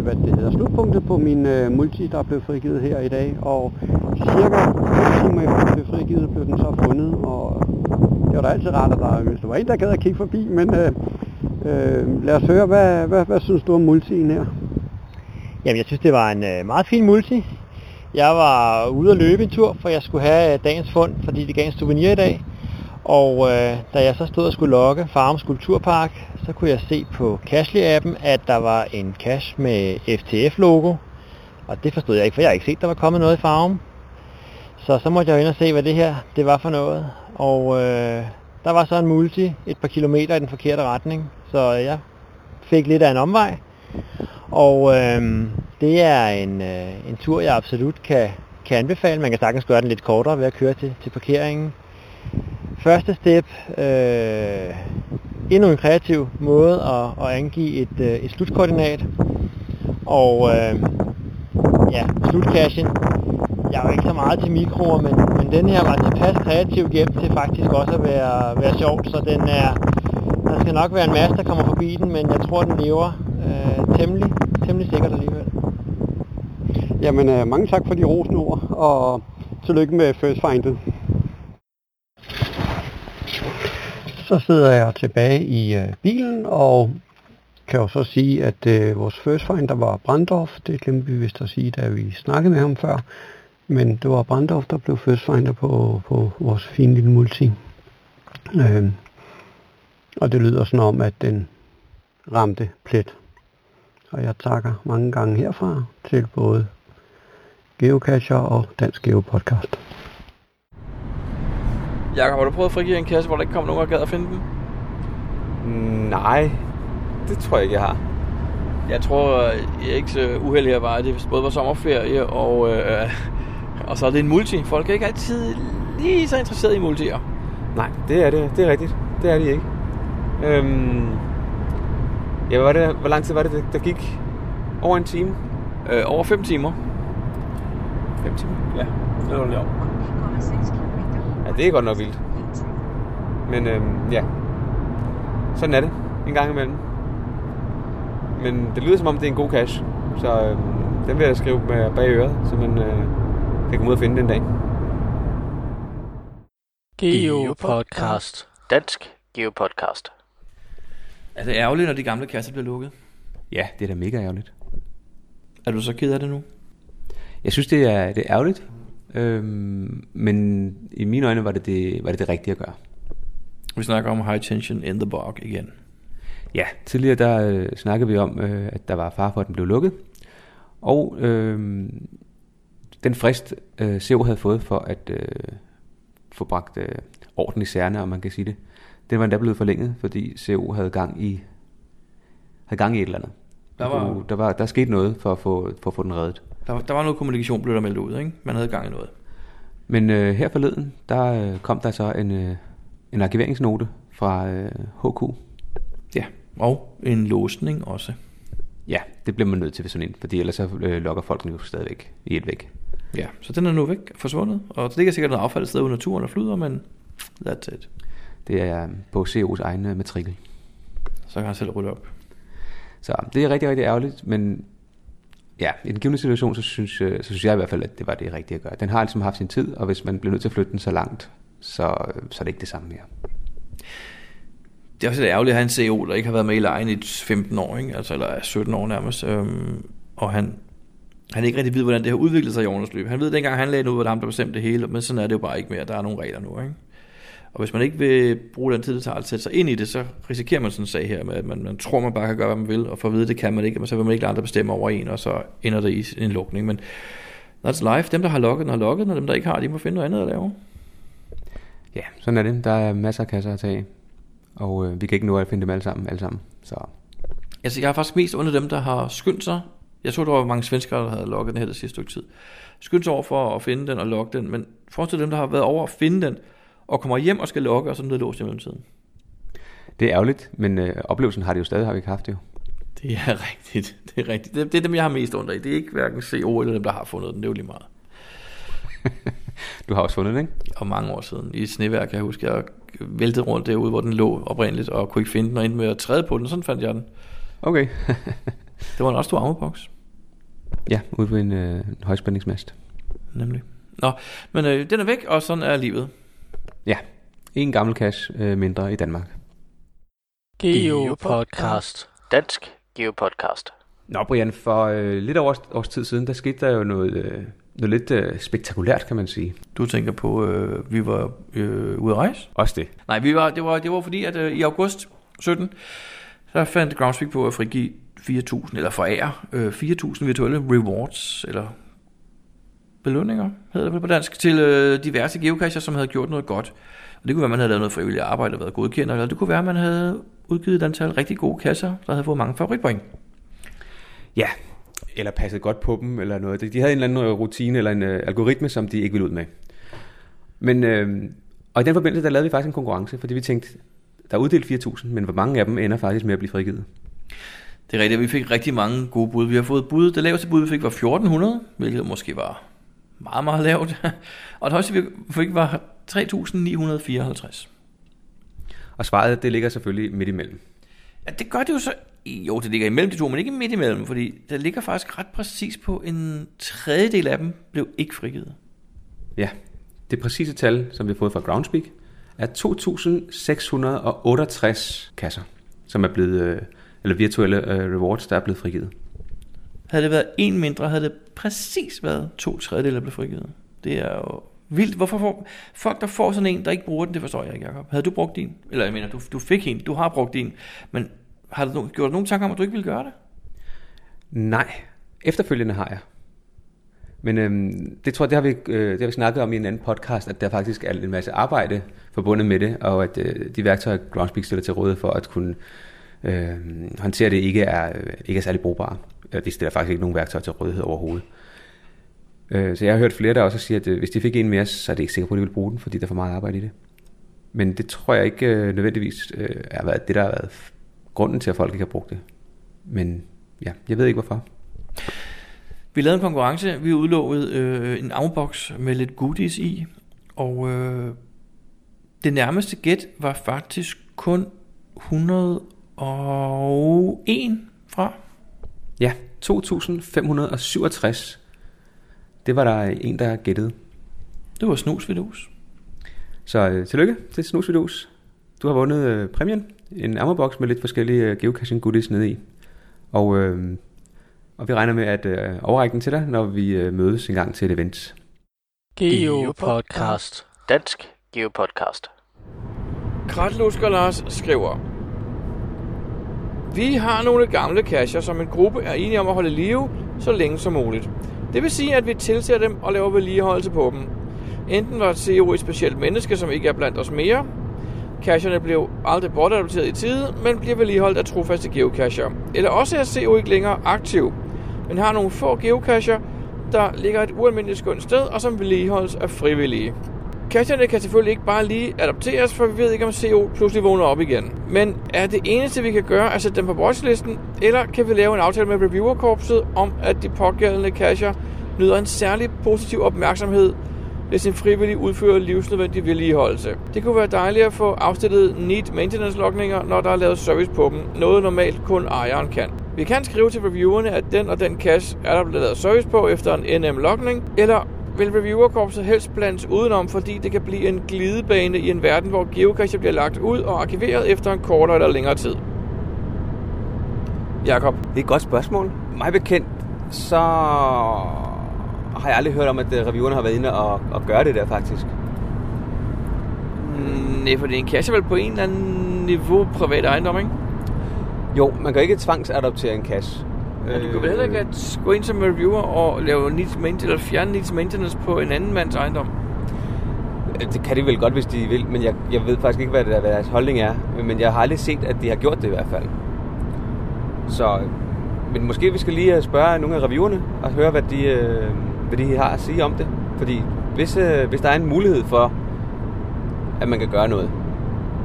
øh, hvad det hedder, slutpunktet på min øh, multi, der blev frigivet her i dag. Og cirka 5 timer efter den blev frigivet, blev den så fundet. Og det var da altid rart, at der, hvis der var en, der gad at kigge forbi. Men øh, øh, lad os høre, hvad, hvad, hvad synes du om multien her? Jamen, jeg synes, det var en øh, meget fin multi. Jeg var ude at løbe en tur, for jeg skulle have øh, dagens fund, fordi det gav en souvenir i dag. Og øh, da jeg så stod og skulle logge Farms Kulturpark, så kunne jeg se på Cashly-appen, at der var en cash med FTF-logo. Og det forstod jeg ikke, for jeg har ikke set, der var kommet noget i Farm. Så så måtte jeg jo ind og se, hvad det her det var for noget. Og øh, der var så en multi et par kilometer i den forkerte retning, så jeg fik lidt af en omvej. Og øh, det er en, øh, en tur, jeg absolut kan, kan anbefale. Man kan sagtens gøre den lidt kortere ved at køre til, til parkeringen. Første step, øh, endnu en kreativ måde at, at angive et, øh, et slutkoordinat. Og øh, ja, slutcashen. Jeg er jo ikke så meget til mikroer, men, men den her var tilpas kreativ hjem til faktisk også at være, være sjovt, så den er, der skal nok være en masse, der kommer forbi den, men jeg tror, den lever øh, temmelig, temmelig sikkert alligevel. Jamen, øh, mange tak for de rosende ord, og tillykke med First Findet. Så sidder jeg tilbage i øh, bilen, og kan jo så sige, at øh, vores first finder var Brandorf. Det glemte vi vist at sige, da vi snakkede med ham før. Men det var Brandorf, der blev first finder på, på vores fine lille multi. Øh, og det lyder sådan om, at den ramte plet. Og jeg takker mange gange herfra til både Geocacher og Dansk Geo Podcast. Jakob, har du prøvet at frigive en kasse, hvor der ikke kom nogen og gad at finde den? Nej, det tror jeg ikke, jeg har. Jeg tror, jeg er ikke så uheldig at var. Det både var sommerferie, og, øh, og så er det en multi. Folk er ikke altid lige så interesseret i multier. Nej, det er det. Det er rigtigt. Det er de ikke. Øhm, ja, hvad var det, hvor lang tid var det, der gik? Over en time? Øh, over 5 timer. 5 timer? Ja, det var det Ja, det er godt nok vildt. Men øhm, ja, sådan er det en gang imellem. Men det lyder som om, det er en god cash. Så øhm, den vil jeg skrive med bag øret, så man øh, kan komme ud og finde den dag. Geo Podcast. Dansk Geo Podcast. Er det ærgerligt, når de gamle kasser bliver lukket? Ja, det er da mega ærgerligt. Er du så ked af det nu? Jeg synes, det er, det er ærgerligt. Øhm, men i mine øjne var det det, var det det rigtige at gøre. Vi snakker om high tension in the bog igen. Ja, tidligere der øh, snakkede vi om, øh, at der var far for, at den blev lukket. Og øh, den frist, øh, SEO havde fået for at øh, få bragt øh, orden i særne, om man kan sige det, den var endda blevet forlænget, fordi SEO havde gang i havde gang i et eller andet. Der var- der, var, der skete noget for at få, for at få den reddet. Der, var- der var noget kommunikation, blev der meldt ud, ikke? Man havde gang i noget. Men øh, her forleden, der øh, kom der så en, øh, en arkiveringsnote fra øh, HQ. Ja, og en låsning også. Ja, det bliver man nødt til ved sådan en, fordi ellers så øh, lokker folk jo stadigvæk i et væk. Ja, så den er nu væk, forsvundet. Og det ligger sikkert noget affald et sted ude i naturen og flyder, men that's it. Det er øh, på CO's egen øh, matrikel. Så kan han selv rydde op. Så det er rigtig, rigtig ærgerligt, men ja, i den givende situation, så synes, øh, så synes jeg i hvert fald, at det var det rigtige at gøre. Den har ligesom haft sin tid, og hvis man bliver nødt til at flytte den så langt, så, øh, så er det ikke det samme mere. Det er også lidt ærgerligt at have en CEO, der ikke har været med i lejen i 15 år, ikke? Altså, eller 17 år nærmest. Øhm, og han, han ikke rigtig ved, hvordan det har udviklet sig i årenes løb. Han ved, at dengang han lagde det ud, var det ham, der bestemte det hele, men sådan er det jo bare ikke mere. Der er nogle regler nu, ikke? Og hvis man ikke vil bruge den tid, det tager at sætte sig ind i det, så risikerer man sådan en sag her med, at man, man tror, man bare kan gøre, hvad man vil, og for at vide, det kan man ikke, men så vil man ikke lade andre bestemme over en, og så ender det i en lukning. Men that's life. Dem, der har lukket den, har lukket og dem, der ikke har, de må finde noget andet at lave. Ja, sådan er det. Der er masser af kasser at tage og øh, vi kan ikke nå at finde dem alle sammen. Alle sammen. Så Altså, jeg har faktisk mest under dem, der har skyndt sig. Jeg så, der var mange svenskere, der havde logget den her det sidste stykke tid. Skyndt sig over for at finde den og logge den, men forestil dem, der har været over at finde den, og kommer hjem og skal logge, og så er den låst i mellemtiden. det er ærgerligt, men øh, oplevelsen har det jo stadig, har vi ikke haft det jo. Det er rigtigt. Det er rigtigt. Det, det er dem, jeg har mest under i. Det er ikke hverken CO eller dem, der har fundet den. Det er jo lige meget. Du har også fundet den, ikke? Og mange år siden. I et sneværk, jeg huske, jeg væltede rundt derude, hvor den lå oprindeligt, og kunne ikke finde den, og endte med at træde på den, sådan fandt jeg den. Okay. Det var en også stor ammoboks. ja, ude på en, øh, højspændingsmast. Nemlig. Nå, men øh, den er væk, og sådan er livet. Ja, en gammel cash øh, mindre i Danmark. Geopodcast. Dansk Geopodcast. Nå Brian, for øh, lidt over års tid siden, der skete der jo noget, øh, noget lidt øh, spektakulært, kan man sige. Du tænker på, øh, vi var øh, ude at rejse? Også det. Nej, vi var, det, var, det var fordi, at øh, i august 17, så fandt Groundspeak på at frigive 4.000, eller forære øh, 4.000 virtuelle rewards, eller belønninger, hedder det vel på dansk, til øh, diverse geocacher, som havde gjort noget godt. Og det kunne være, at man havde lavet noget frivilligt arbejde og været godkendt, eller det kunne være, at man havde udgivet et antal rigtig gode kasser, der havde fået mange favoritpoint. Ja, eller passet godt på dem, eller noget. De havde en eller anden øh, rutine, eller en øh, algoritme, som de ikke ville ud med. Men, øh, og i den forbindelse, der lavede vi faktisk en konkurrence, fordi vi tænkte, der er uddelt 4.000, men hvor mange af dem ender faktisk med at blive frigivet? Det er rigtigt, vi fik rigtig mange gode bud. Vi har fået bud, det laveste bud, vi fik var 1400, hvilket måske var meget, meget lavt. Og det højeste, vi fik, var 3954. Og svaret, det ligger selvfølgelig midt imellem. Ja, det gør det jo så... Jo, det ligger imellem de to, men ikke midt imellem, fordi det ligger faktisk ret præcis på en tredjedel af dem blev ikke frigivet. Ja, det præcise tal, som vi har fået fra Groundspeak, er 2.668 kasser, som er blevet, øh, eller virtuelle øh, rewards, der er blevet frigivet. Havde det været en mindre, havde det præcis været to tredjedele, der blev frigivet. Det er jo vildt. Hvorfor får folk, der får sådan en, der ikke bruger den, det forstår jeg ikke, Jacob. Havde du brugt din? Eller jeg mener, du, du fik en, du har brugt din, men har du gjort dig nogen tanker om, at du ikke ville gøre det? Nej, efterfølgende har jeg. Men øhm, det tror jeg, det har, vi, øh, det har vi snakket om i en anden podcast, at der faktisk er en masse arbejde forbundet med det, og at øh, de værktøjer, Groundspeak stiller til rådighed for at kunne øh, håndterer det, ikke er, ikke er særlig brugbare. Øh, de stiller faktisk ikke nogen værktøjer til rådighed overhovedet. Øh, så jeg har hørt flere, der også siger, at øh, hvis de fik en mere, så er det ikke sikkert på, at de vil bruge den, fordi der er for meget arbejde i det. Men det tror jeg ikke øh, nødvendigvis øh, er været det, der har været grunden til, at folk ikke har brugt det. Men ja, jeg ved ikke hvorfor. Vi lavede en konkurrence, vi udlovede øh, en outbox med lidt goodies i, og øh, det nærmeste gæt var faktisk kun 100 101 fra. Ja, 2.567. Det var der en, der gættede. Det var snusvidus. Så øh, tillykke til Snusvidus. Du har vundet øh, præmien. En ammerbox med lidt forskellige øh, geocaching goodies nede i. Og, øh, og vi regner med at øh, overrække den til dig, når vi øh, mødes en gang til et event. Geopodcast. Dansk Geopodcast. Kratlusker Lars skriver, vi har nogle gamle kasser, som en gruppe er enige om at holde live så længe som muligt. Det vil sige, at vi tilser dem og laver vedligeholdelse på dem. Enten var CEO et specielt menneske, som ikke er blandt os mere, Cacherne blev aldrig bortadopteret i tide, men bliver vedligeholdt af trofaste geocacher. Eller også er CO ikke længere aktiv, men har nogle få geocacher, der ligger et ualmindeligt skønt sted, og som vedligeholdes af frivillige. Cacherne kan selvfølgelig ikke bare lige adopteres, for vi ved ikke, om CO pludselig vågner op igen. Men er det eneste, vi kan gøre, at sætte dem på watchlisten, eller kan vi lave en aftale med reviewerkorpset om, at de pågældende kasser nyder en særlig positiv opmærksomhed, hvis en frivillig udfører livsnødvendig vedligeholdelse. Det kunne være dejligt at få afstillet neat maintenance logninger, når der er lavet service på dem. Noget normalt kun ejeren kan. Vi kan skrive til reviewerne, at den og den cache er der blevet lavet service på efter en NM-logning, eller vil reviewerkorpset helst blandes udenom, fordi det kan blive en glidebane i en verden, hvor geocache bliver lagt ud og arkiveret efter en kortere eller længere tid. Jakob. Det er et godt spørgsmål. Mig bekendt, så har jeg aldrig hørt om, at øh, reviewerne har været inde og, og gøre det der faktisk. Mm, Nej, for det er en cache vel på en eller anden niveau privat ejendom, ikke? Jo, man kan ikke tvangsadoptere en cache. Men du kan vel heller ikke at gå ind som reviewer og lave needs maintenance, eller fjerne needs maintenance på en anden mands ejendom. Øh, det kan de vel godt, hvis de vil, men jeg, jeg ved faktisk ikke, hvad, det, hvad deres holdning er. Men jeg har aldrig set, at de har gjort det i hvert fald. Så, men måske vi skal lige øh, spørge nogle af reviewerne og høre, hvad de, øh, hvad de har at sige om det. Fordi hvis, hvis der er en mulighed for, at man kan gøre noget,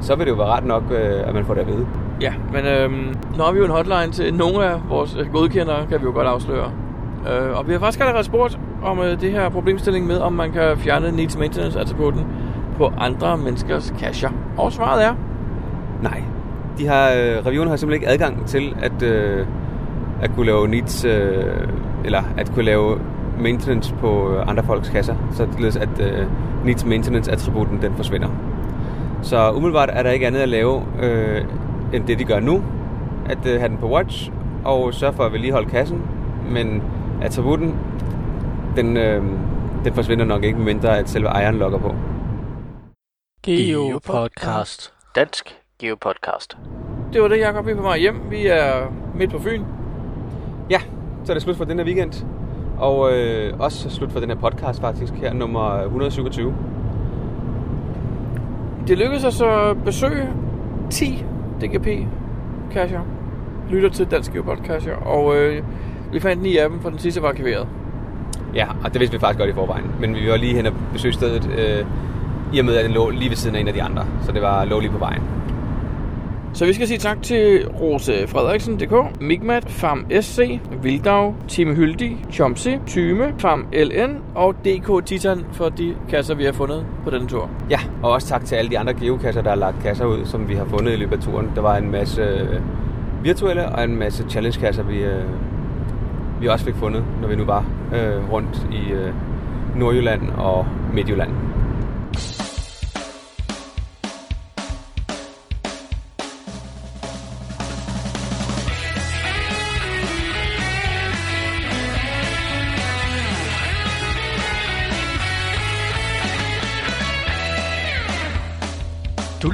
så vil det jo være ret nok, at man får det at vide. Ja, men øhm, nu har vi jo en hotline til nogle af vores øh, godkendere, kan vi jo godt afsløre. Øh, og vi har faktisk allerede spurgt om øh, det her problemstilling med, om man kan fjerne needs maintenance altså attributen på andre menneskers kasser. Og svaret er, Nej. De har, øh, reviewerne har simpelthen ikke adgang til at, øh, at kunne lave needs, øh, eller at kunne lave maintenance på øh, andre folks kasser, så således at øh, needs maintenance attributen den forsvinder. Så umiddelbart er der ikke andet at lave øh, end det de gør nu, at øh, have den på watch og sørge for at vedligeholde kassen, men attributen den, øh, den forsvinder nok ikke, mindre at selve ejeren logger på. Geopodcast. Dansk Geopodcast. det var det, Jacob. Vi er på vej hjem. Vi er midt på Fyn. Ja, så er det slut for den her weekend. Og øh, også slut for den her podcast faktisk, her nummer 127. Det lykkedes os at besøge 10 DGP-cacher. Lytter til Dansk Geopodcast, og øh, vi fandt ni af dem, for den sidste var arkiveret. Ja, og det vidste vi faktisk godt i forvejen. Men vi var lige hen og besøge stedet, øh, i og med at den lå lige ved siden af en af de andre. Så det var lå lige på vejen. Så vi skal sige tak til Rose Frederiksen.dk, Migmat, Farm SC, Vildav, Time Hyldig, Chomsy, Tyme, Farm LN og DK Titan for de kasser, vi har fundet på denne tur. Ja, og også tak til alle de andre geokasser, der har lagt kasser ud, som vi har fundet i løbet af turen. Der var en masse øh, virtuelle og en masse challenge-kasser, vi, øh, vi også fik fundet, når vi nu var øh, rundt i øh, Nordjylland og Midtjylland.